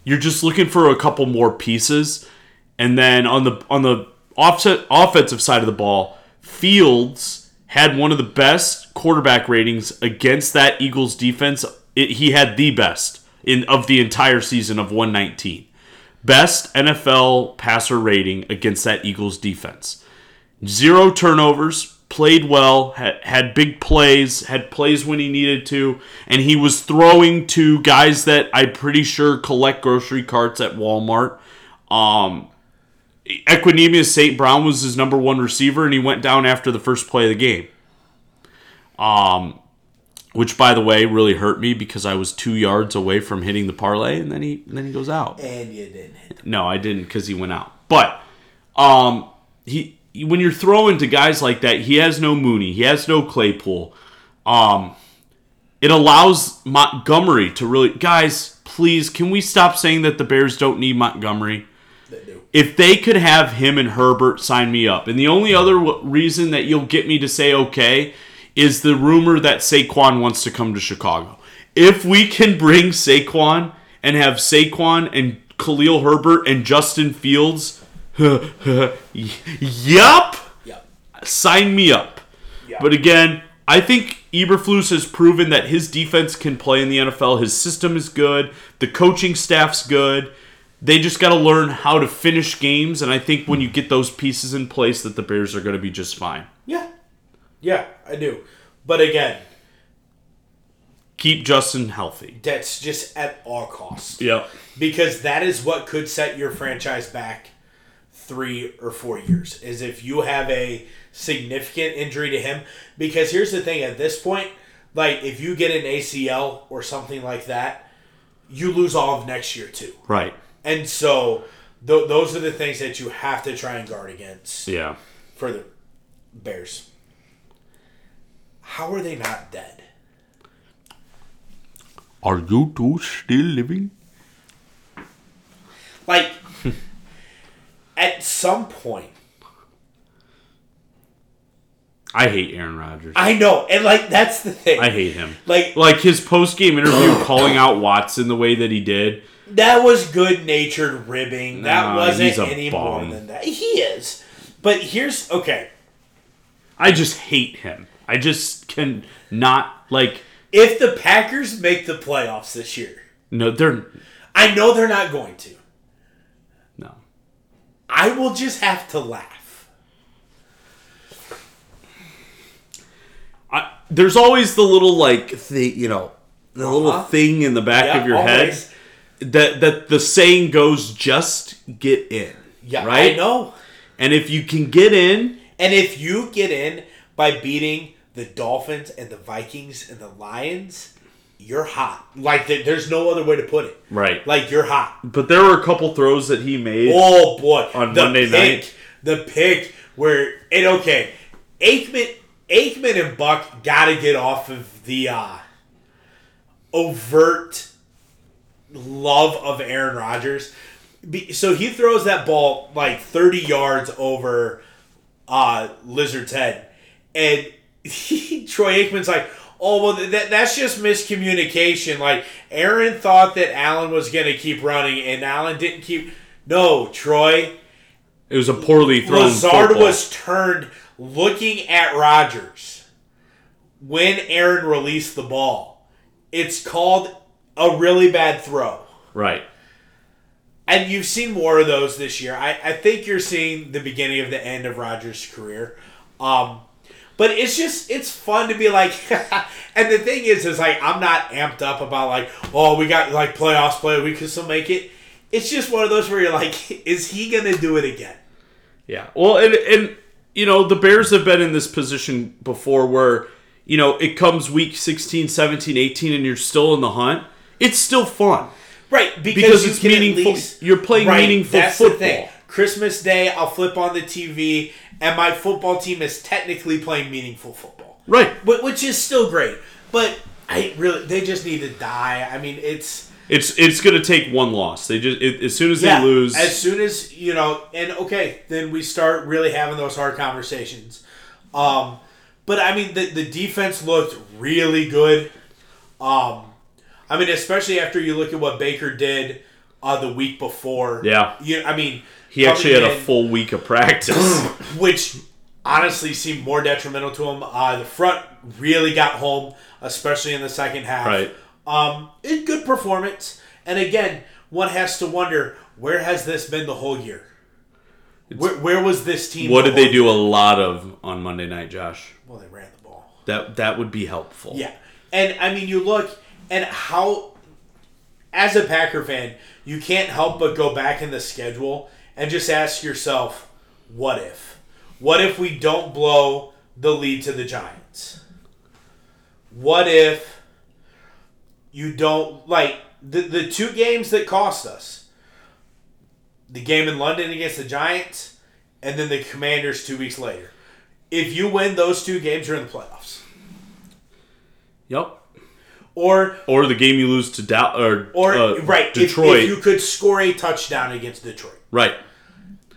you're just looking for a couple more pieces. And then on the on the offset offensive side of the ball, Fields had one of the best quarterback ratings against that Eagles defense. It, he had the best in of the entire season of 119. Best NFL passer rating against that Eagles defense zero turnovers, played well, had, had big plays, had plays when he needed to, and he was throwing to guys that I'm pretty sure collect grocery carts at Walmart. Um, Equanimeous St. Brown was his number one receiver, and he went down after the first play of the game. Um, which, by the way, really hurt me because I was two yards away from hitting the parlay, and then he and then he goes out.
And you didn't hit.
No, I didn't because he went out. But um, he when you're throwing to guys like that, he has no Mooney, he has no Claypool. Um, it allows Montgomery to really guys. Please, can we stop saying that the Bears don't need Montgomery?
They do.
If they could have him and Herbert, sign me up. And the only other w- reason that you'll get me to say okay is the rumor that Saquon wants to come to Chicago. If we can bring Saquon and have Saquon and Khalil Herbert and Justin Fields, yup,
Yep.
sign me up.
Yeah.
But again, I think Eberflus has proven that his defense can play in the NFL. His system is good. The coaching staff's good. They just got to learn how to finish games, and I think when you get those pieces in place, that the Bears are going to be just fine.
Yeah. Yeah, I do. But again,
Keep Justin healthy.
that's just at all costs.
Yep.
Because that is what could set your franchise back three or four years. Is if you have a significant injury to him. Because here's the thing at this point, like if you get an ACL or something like that, you lose all of next year too.
Right.
And so th- those are the things that you have to try and guard against
Yeah.
for the Bears. How are they not dead?
Are you two still living?
Like, at some point,
I hate Aaron Rodgers.
I know, and like that's the thing.
I hate him.
like
Like his post game interview calling out Watson the way that he did.
that was good natured ribbing. that wasn't any more than that. He is. But here's okay.
I just hate him. I just can not like
If the Packers make the playoffs this year,
no they're
I know they're not going to. I will just have to laugh.
I, there's always the little like thing, you know, the little
Uh-huh.
thing in the back
Yeah,
of your
always.
head that that the saying goes just get in.
Yeah,
right?
I know.
And if you can get in,
And if you get in by beating the Dolphins and the Vikings and the Lions, you're hot. Like there's no other way to put it.
Right.
Like you're hot.
But there were a couple throws that he made.
Oh boy,
On
the
Monday
pick,
night.
the pick where it okay, Aikman, Aikman and Buck got to get off of the uh, overt love of Aaron Rodgers. So he throws that ball like thirty yards over uh, Lazard's head, and he, Troy Aikman's like. Oh well, that, that's just miscommunication. Like Aaron thought that Allen was going to keep running, and Allen didn't keep. No, Troy.
It was a poorly thrown
Lazard
football.
was turned looking at Rodgers when Aaron released the ball. It's called a really bad throw.
right.
And you've seen more of those this year. I, I think you're seeing the beginning of the end of Rodgers' career. Um, but it's just it's fun to be like and the thing is is like I'm not amped up about like, oh we got like playoffs play, we can still make it. It's just one of those where you're like, is he gonna do it again?
Yeah. Well, and and you know, the Bears have been in this position before where, you know, it comes week 16, 17, 18 and you're still in the hunt. It's still fun.
Right, because,
Because it's meaningful-
least-
you're playing meaningful
that's the
football.
Christmas Day, I'll flip on the TV, and my football team is technically playing meaningful football,
Right.
Wh- which is still great. But I really, they just need to die. I mean, it's
It's it's going to take one loss. They just it, as soon as
yeah.
they lose
As soon as you know, and okay, then we start really having those hard conversations. Um, but I mean, the the defense looked really good. Um, I mean, especially after you look at what Baker did uh, the week before.
Yeah.
you. I mean,
he actually had
coming
a full week of practice.
which honestly seemed more detrimental to him. Uh, the front really got home, especially in the second half.
Right.
Um, it good performance, and again, one has to wonder where has this been the whole year. Where, where was this team?
what
the
did they do
year?
a lot of on Monday night, Josh?
Well, they ran the ball.
That that would be helpful.
Yeah, and I mean, you look and how, as a Packer fan, you can't help but go back in the schedule and just ask yourself, what if? What if we don't blow the lead to the Giants? What if you don't like the the two games that cost us? The game in London against the Giants, and then the Commanders two weeks later. If you win those two games, you're in the playoffs.
Yep.
Or
Or the game you lose to Dow or
Or
uh,
right,
Detroit.
If, you could score a touchdown against Detroit,
right.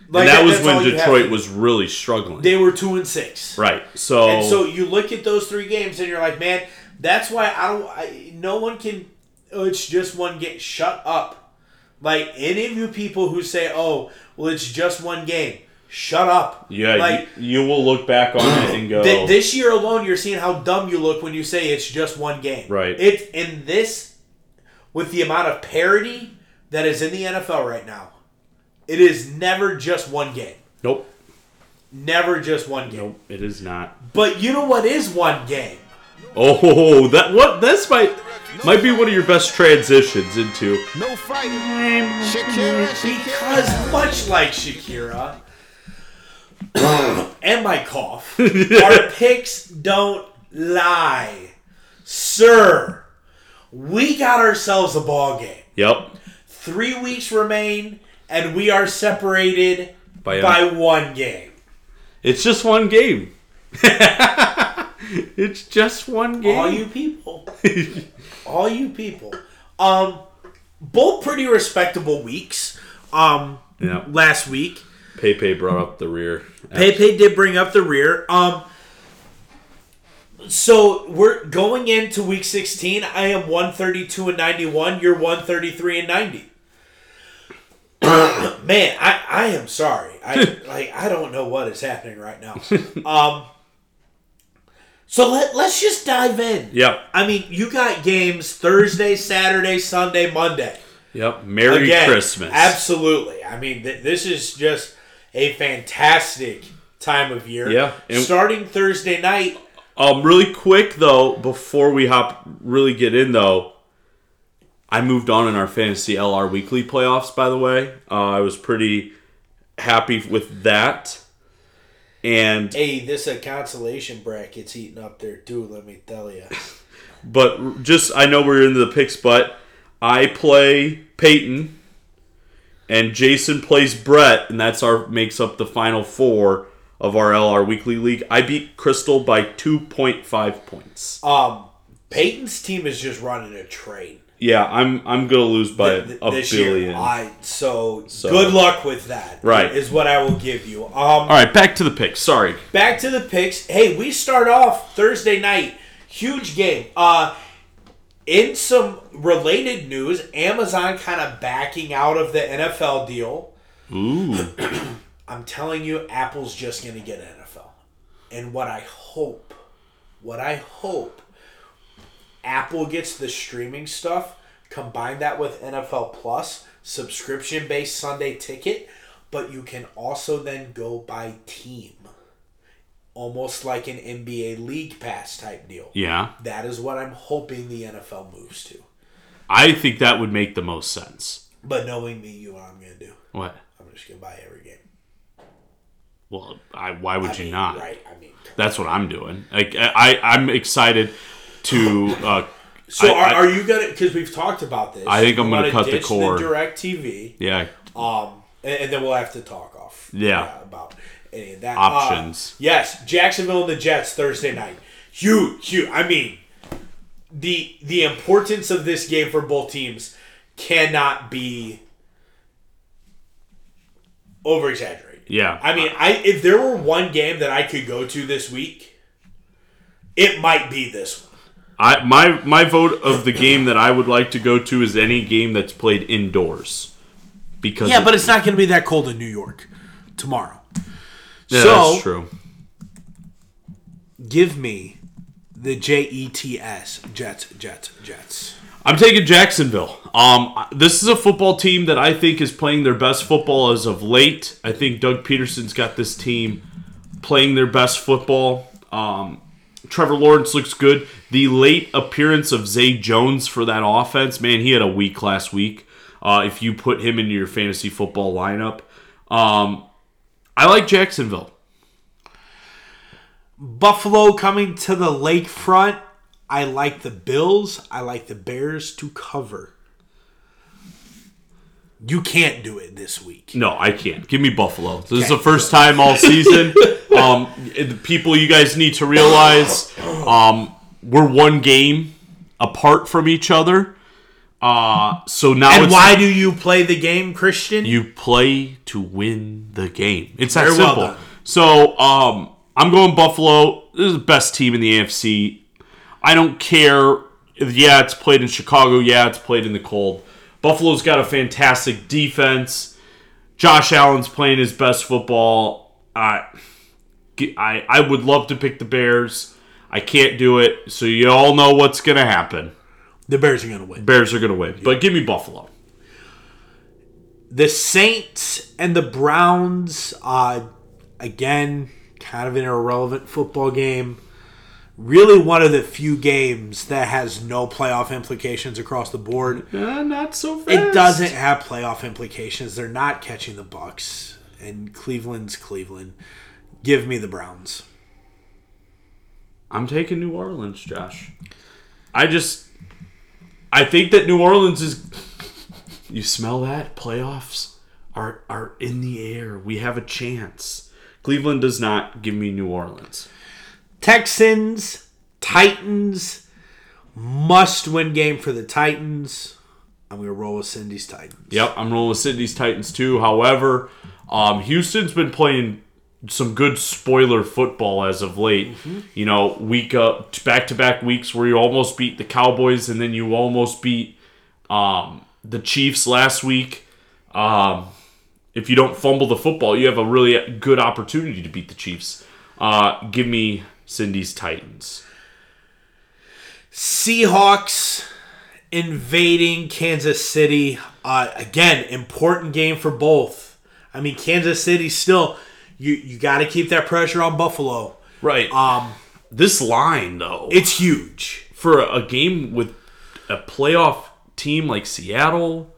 like
and that was when
all you have
Detroit
to-
was really struggling.
They were two and six,
right. So,
and so you look at those three games and you're like, man, that's why I don't. I, no one can. Oh, it's just one game. Shut up. Like any of you people who say, "Oh, well, it's just one game." Shut up.
yeah,
Like
you, you will look back on it and go,
Th- this year alone, you're seeing how dumb you look when you say it's just one game.
Right.
It's in this, with the amount of parity that is in the NFL right now, it is never just one game.
nope,
Never just one game.
nope, it is not.
But you know what is one game?
Oh, that what? This might might be one of your best transitions into.
No fighting. Shakira, Shakira.
Because much like Shakira and my cough, our picks don't lie. Sir, we got ourselves a ball game.
Yep.
Three weeks remain, and we are separated
By
by, one game.
It's just one game. it's just one game.
All you people. All you people. Um, both pretty respectable weeks. Um,
Yeah.
last week.
Pepe brought up the rear.
Pepe did bring up the rear. Um, so we're going into week 16. I am 132 and 91. You're 133 and 90. Man, I, I am sorry. I like I don't know what is happening right now. Um, so let let's just dive in.
Yep.
I mean, you got games Thursday, Saturday, Sunday, Monday.
Yep. Merry
Again,
Christmas.
Absolutely. I mean, th- this is just a fantastic time of year.
Yeah, and-
Starting Thursday night.
Um, really quick though, before we hop really get in though, I moved on in our fantasy LR weekly playoffs. By the way, uh, I was pretty happy with that. And
Hey, this a consolation bracket's eating up there too. Let me tell you.
but just I know we're into the picks, but I play Peyton, and Jason plays Brett, and that's our makes up the final four of our LR Weekly League. I beat Crystal by two point five points.
Um, Peyton's team is just running a train
Yeah, I'm I'm gonna lose by
th-
a
this
billion.
year. I so,
So-
good luck with that.
Right.
is what I will give you. Um,
All right, back to the picks. Sorry.
back to the picks. Hey, we start off Thursday night. Huge game. Uh in some related news, Amazon kind of backing out of the NFL deal.
Ooh.
I'm telling you, Apple's just going to get NFL. And what I hope, what I hope, Apple gets the streaming stuff, combine that with NFL Plus, subscription based Sunday ticket, but you can also then go by team. Almost like an NBA League Pass type deal.
Yeah,
That is what I'm hoping the NFL moves to.
I think that would make the most sense.
But knowing me, you know what I'm going to do.
What?
I'm just going to buy every game.
Well, I, why would
I
you
mean,
not?
Right. I mean,
That's what I'm doing. Like I, I'm excited to. Uh,
So
I-
are,
I-
are you gonna? Because we've talked about this.
I think I'm gonna cut the cord.
Direct TV.
yeah,
Um, and, and then we'll have to talk off.
Yeah.
about any of that
Options.
Uh, yes, Jacksonville and the Jets Thursday night. Huge, huge. I mean, the the importance of this game for both teams cannot be over exaggerated.
yeah.
I mean, I if there were one game that I could go to this week, it might be this one.
I my my vote of the game that I would like to go to is any game that's played indoors. Because
Yeah, but it's not going to be that cold in New York tomorrow.
Yeah,
so
that's true.
give me the J E T S Jets Jets Jets.
I'm taking Jacksonville. Um, this is a football team that I think is playing their best football as of late. I think Doug Pederson's got this team playing their best football. Um, Trevor Lawrence looks good. The late appearance of Zay Jones for that offense, man, he had a week last week. Uh, if you put him into your fantasy football lineup, um, I like Jacksonville.
Buffalo coming to the lakefront. I like the Bills. I like the Bears to cover. You can't do it this week.
No, I can't. Give me Buffalo. This is the first time all season. um, the people you guys need to realize, um, we're one game apart from each other. Uh, so now
And
it's
why do you play the game, Christian?
you play to win the game. It's that
Very well
simple.
done.
so um, I'm going Buffalo. This is the best team in the AFC. I don't care. Yeah, it's played in Chicago. Yeah, it's played in the cold. Buffalo's got a fantastic defense. Josh Allen's playing his best football. I, I, I would love to pick the Bears. I can't do it. So you all know what's going to happen.
The Bears are going to win.
Bears are going to win. But give me Buffalo.
The Saints and the Browns, uh, again, kind of an irrelevant football game. Really, one of the few games that has no playoff implications across the board.
Uh, not so fast.
It doesn't have playoff implications. They're not catching the Bucks, and Cleveland's Cleveland. Give me the Browns.
I'm taking New Orleans, Josh. I just I think that New Orleans is you smell that? Playoffs are are in the air. We have a chance. Cleveland does not give me New Orleans.
Texans, Titans, must win game for the Titans. I'm to roll with Cindy's Titans.
Yep, I'm rolling with Cindy's Titans too. However, um, Houston's been playing some good spoiler football as of late. You know, week up back to back weeks where you almost beat the Cowboys and then you almost beat um, the Chiefs last week. Um, if you don't fumble the football, you have a really good opportunity to beat the Chiefs. Uh, give me Cindy's Titans.
Seahawks invading Kansas City. Uh, again, important game for both. I mean, Kansas City still, you, you got to keep that pressure on Buffalo.
Right.
Um,
this line though,
it's huge.
for a, a game with a playoff team like Seattle,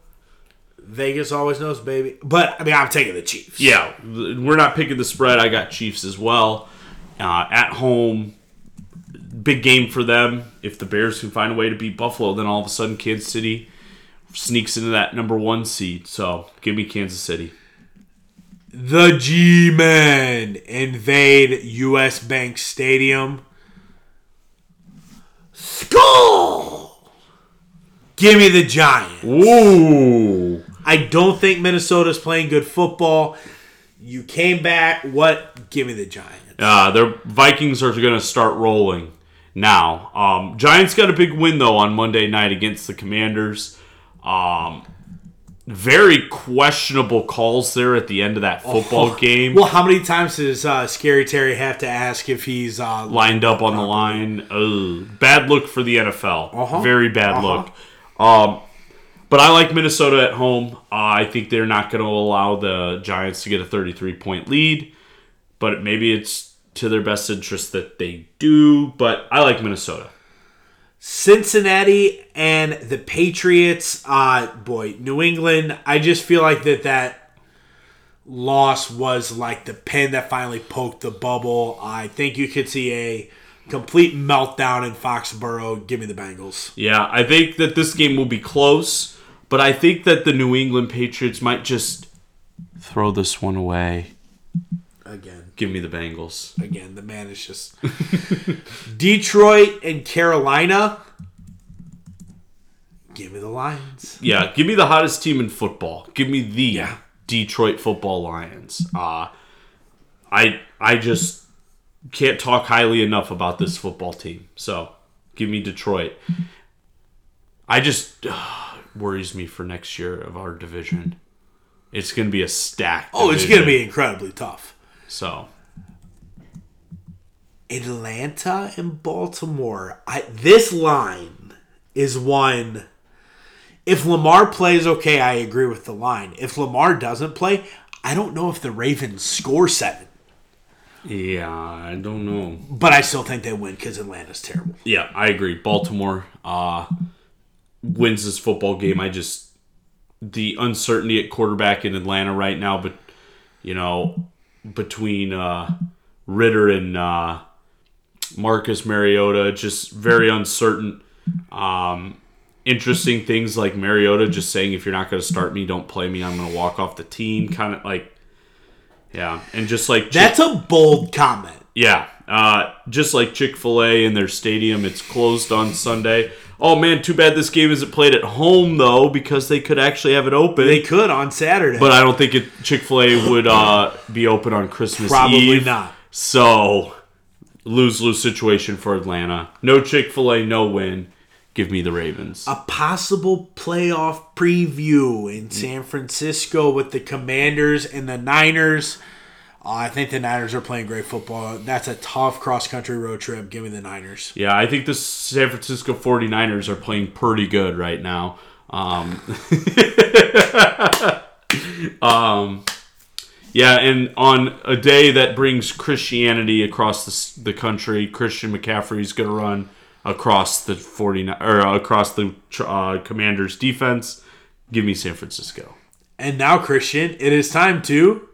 Vegas always knows, baby. But I mean, I'm taking the Chiefs.
Yeah, we're not picking the spread. I got Chiefs as well. Uh, at home, big game for them. If the Bears can find a way to beat Buffalo, then all of a sudden Kansas City sneaks into that number one seed. So give me Kansas City.
The G Men invade U.S. Bank Stadium. Skull! Give me the Giants.
Ooh.
I don't think Minnesota's playing good football. You came back. What? Give me the Giants.
Uh, their Vikings are going to start rolling now. Um, Giants got a big win though on Monday night against the Commanders. Um, very questionable calls there at the end of that football game.
Well, how many times does uh, Scary Terry have to ask if he's uh,
lined up on the line. Ugh. Bad look for the NFL.
Uh-huh.
Very bad
Uh-huh.
look. Um, but I like Minnesota at home. Uh, I think they're not going to allow the Giants to get a 33 point lead, but maybe it's to their best interest that they do. But I like Minnesota.
Cincinnati and the Patriots? Uh, boy, New England. I just feel like that that loss was like the pin that finally poked the bubble. I think you could see a complete meltdown in Foxborough. Give me the Bengals
Yeah, I think that this game will be close, but I think that the New England Patriots might just throw this one away.
again.
Give me the Bengals.
Again, the man is just Detroit and Carolina. Give me the Lions.
Yeah, give me the hottest team in football. Give me the
Yeah.
Detroit Football Lions. Uh, I I just can't talk highly enough about this football team. So give me Detroit. I just uh, worries me for next year of our division. It's going to be a stack.
Oh, it's going to be incredibly tough.
So.
Atlanta and Baltimore. I, this line is one. If Lamar plays okay, I agree with the line. If Lamar doesn't play, I don't know if the Ravens score seven,
Yeah, I don't know.
but I still think they win because Atlanta's terrible.
Yeah, I agree. Baltimore uh, wins this football game. I just the uncertainty at quarterback in Atlanta right now, but you know, between uh, Ridder and uh, Marcus Mariota, just very uncertain. Um, interesting things like Mariota just saying, "If you're not going to start me, don't play me. I'm going to walk off the team." Kind of like, yeah, and just like
That's a bold comment.
yeah, uh, just like Chick Fil A in their stadium, it's closed on Sunday. Oh man, too bad this game isn't played at home though, because they could actually have it open.
They could on Saturday,
but I don't think Chick Fil A would uh, be open on Christmas
probably
Eve.
not.
So lose lose situation for Atlanta. No Chick Fil A, no win. Give me the Ravens.
A possible playoff preview in San Francisco with the Commanders and the Niners. Uh, I think the Niners are playing great football. That's a tough cross country road trip. Give me the Niners.
Yeah, I think the San Francisco 49ers are playing pretty good right now. Um, um, yeah, and on a day that brings Christianity across the, the country, Christian McCaffrey is going to run across the 49 or across the uh, Commanders defense. Give me San Francisco.
And now, Christian, it is time to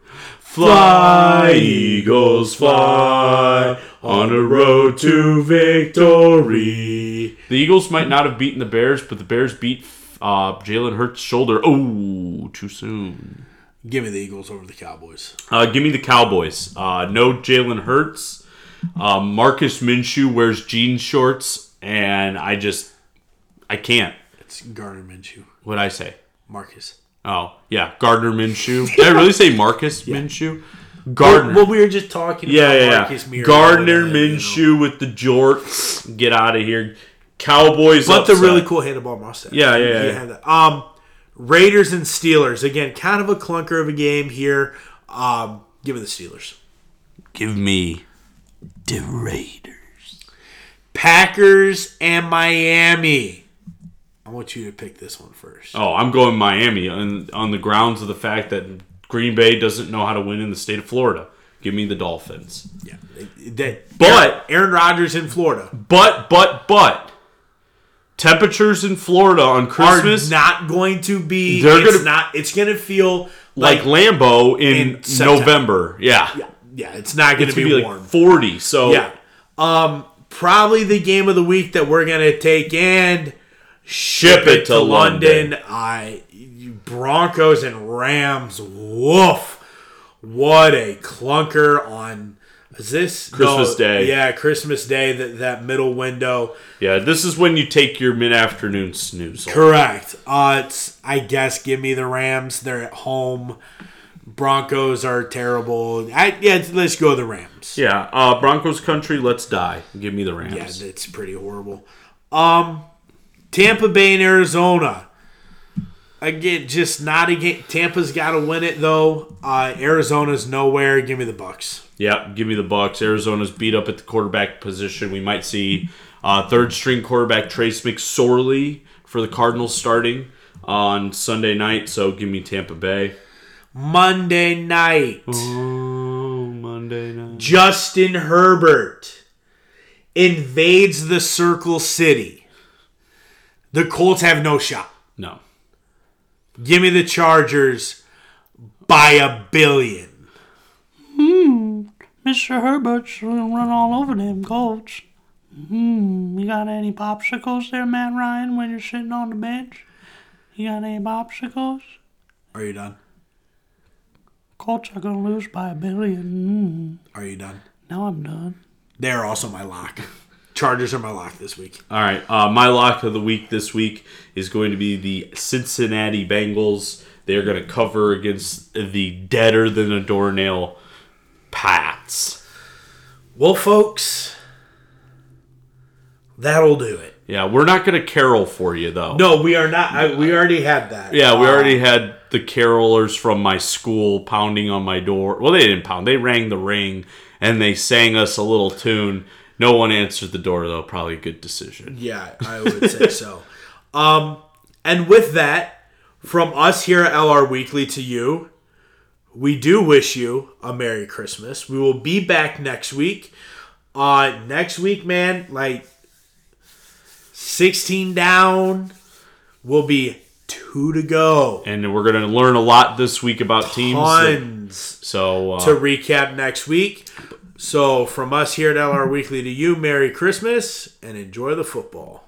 Fly, Eagles, fly on a road to victory. The Eagles might not have beaten the Bears, but the Bears beat uh, Jalen Hurts' shoulder. Oh, too soon.
Give me the Eagles over the Cowboys.
Uh, give me the Cowboys. Uh, no Jalen Hurts. Uh, Marcus Minshew wears jean shorts, and I just, I can't.
It's Gardner Minshew.
What'd I say?
Marcus.
Oh, yeah, Gardner Minshew. Did I really say Marcus Minshew? Gardner.
Well, we were just talking
Yeah,
about
yeah,
Marcus
yeah. Gardner
you know.
Minshew with the jorts. Get out of here. Cowboys.
But the really cool handlebar mustache.
Yeah, yeah,
You
yeah.
Um, Raiders and Steelers. Again, kind of a clunker of a game here. Um, give me the Steelers.
Give me the Raiders.
Packers and Miami. I want you to pick this one first.
Oh, I'm going Miami on on the grounds of the fact that Green Bay doesn't know how to win in the state of Florida. Give me the Dolphins.
Yeah. That,
But-
Aaron Rodgers in Florida.
But but but temperatures in Florida on
are
Christmas
not going to be.
They're
it's
gonna-
not. It's going to feel
like
like,
Lambeau in,
in
November. Yeah.
yeah, yeah. It's not going to be,
be
warm.
like 40. So
yeah. Um. Probably the game of the week that we're going to take and
ship it to London.
I Broncos and Rams. Woof. What a clunker on. Is this
Christmas Day.
Yeah, Christmas Day. That that middle window.
Yeah, this is when you take your mid-afternoon snooze.
Correct. Uh, it's I guess give me the Rams. They're at home. Broncos are terrible. I yeah, let's go the Rams.
Yeah, uh, Broncos country, let's die. Give me the
Yeah,
Rams.
it's pretty horrible. Um, Tampa Bay and Arizona. Again, just not a game. Tampa's got to win it though. Uh, Arizona's nowhere. Give me the Bucs.
Yep, give me the Bucs. Arizona's beat up at the quarterback position. We might see uh, third string quarterback Trace McSorley for the Cardinals starting on Sunday night. So give me Tampa Bay.
Monday night.
Oh, Monday night.
Justin Herbert invades the Circle City. The Colts have no shot.
No.
Give me the Chargers by a billion.
Mr. Herbert's gonna run all over them Colts. Hmm, you got any popsicles there, Matt Ryan, when you're sitting on the bench? You got any popsicles?
Are you done?
Colts are gonna lose by a billion.
Are you done?
Hmm, now I'm done.
They're also my lock. Chargers are my lock this week.
All right. Uh, my lock of the week this week is going to be the Cincinnati Bengals. They're going to cover against the deader than a doornail Pats.
Well, folks, that'll do it.
Yeah, we're not going to carol for you though.
No, we are not. I, we already had that.
Yeah, we
Uh,
already had the carolers from my school pounding on my door. Well, they didn't pound. They rang the ring and they sang us a little tune. No one answered the door though. Probably a good decision.
Yeah, I would say so. Um, and with that, from us here at LR Weekly to you, we do wish you a Merry Christmas. We will be back next week. Uh, next week, man, like 16 down, will be two to go.
And we're going to learn a lot this week about teams. that-
Tons
so uh,
to recap next week. So, from us here at LR Weekly to you, Merry Christmas and enjoy the football.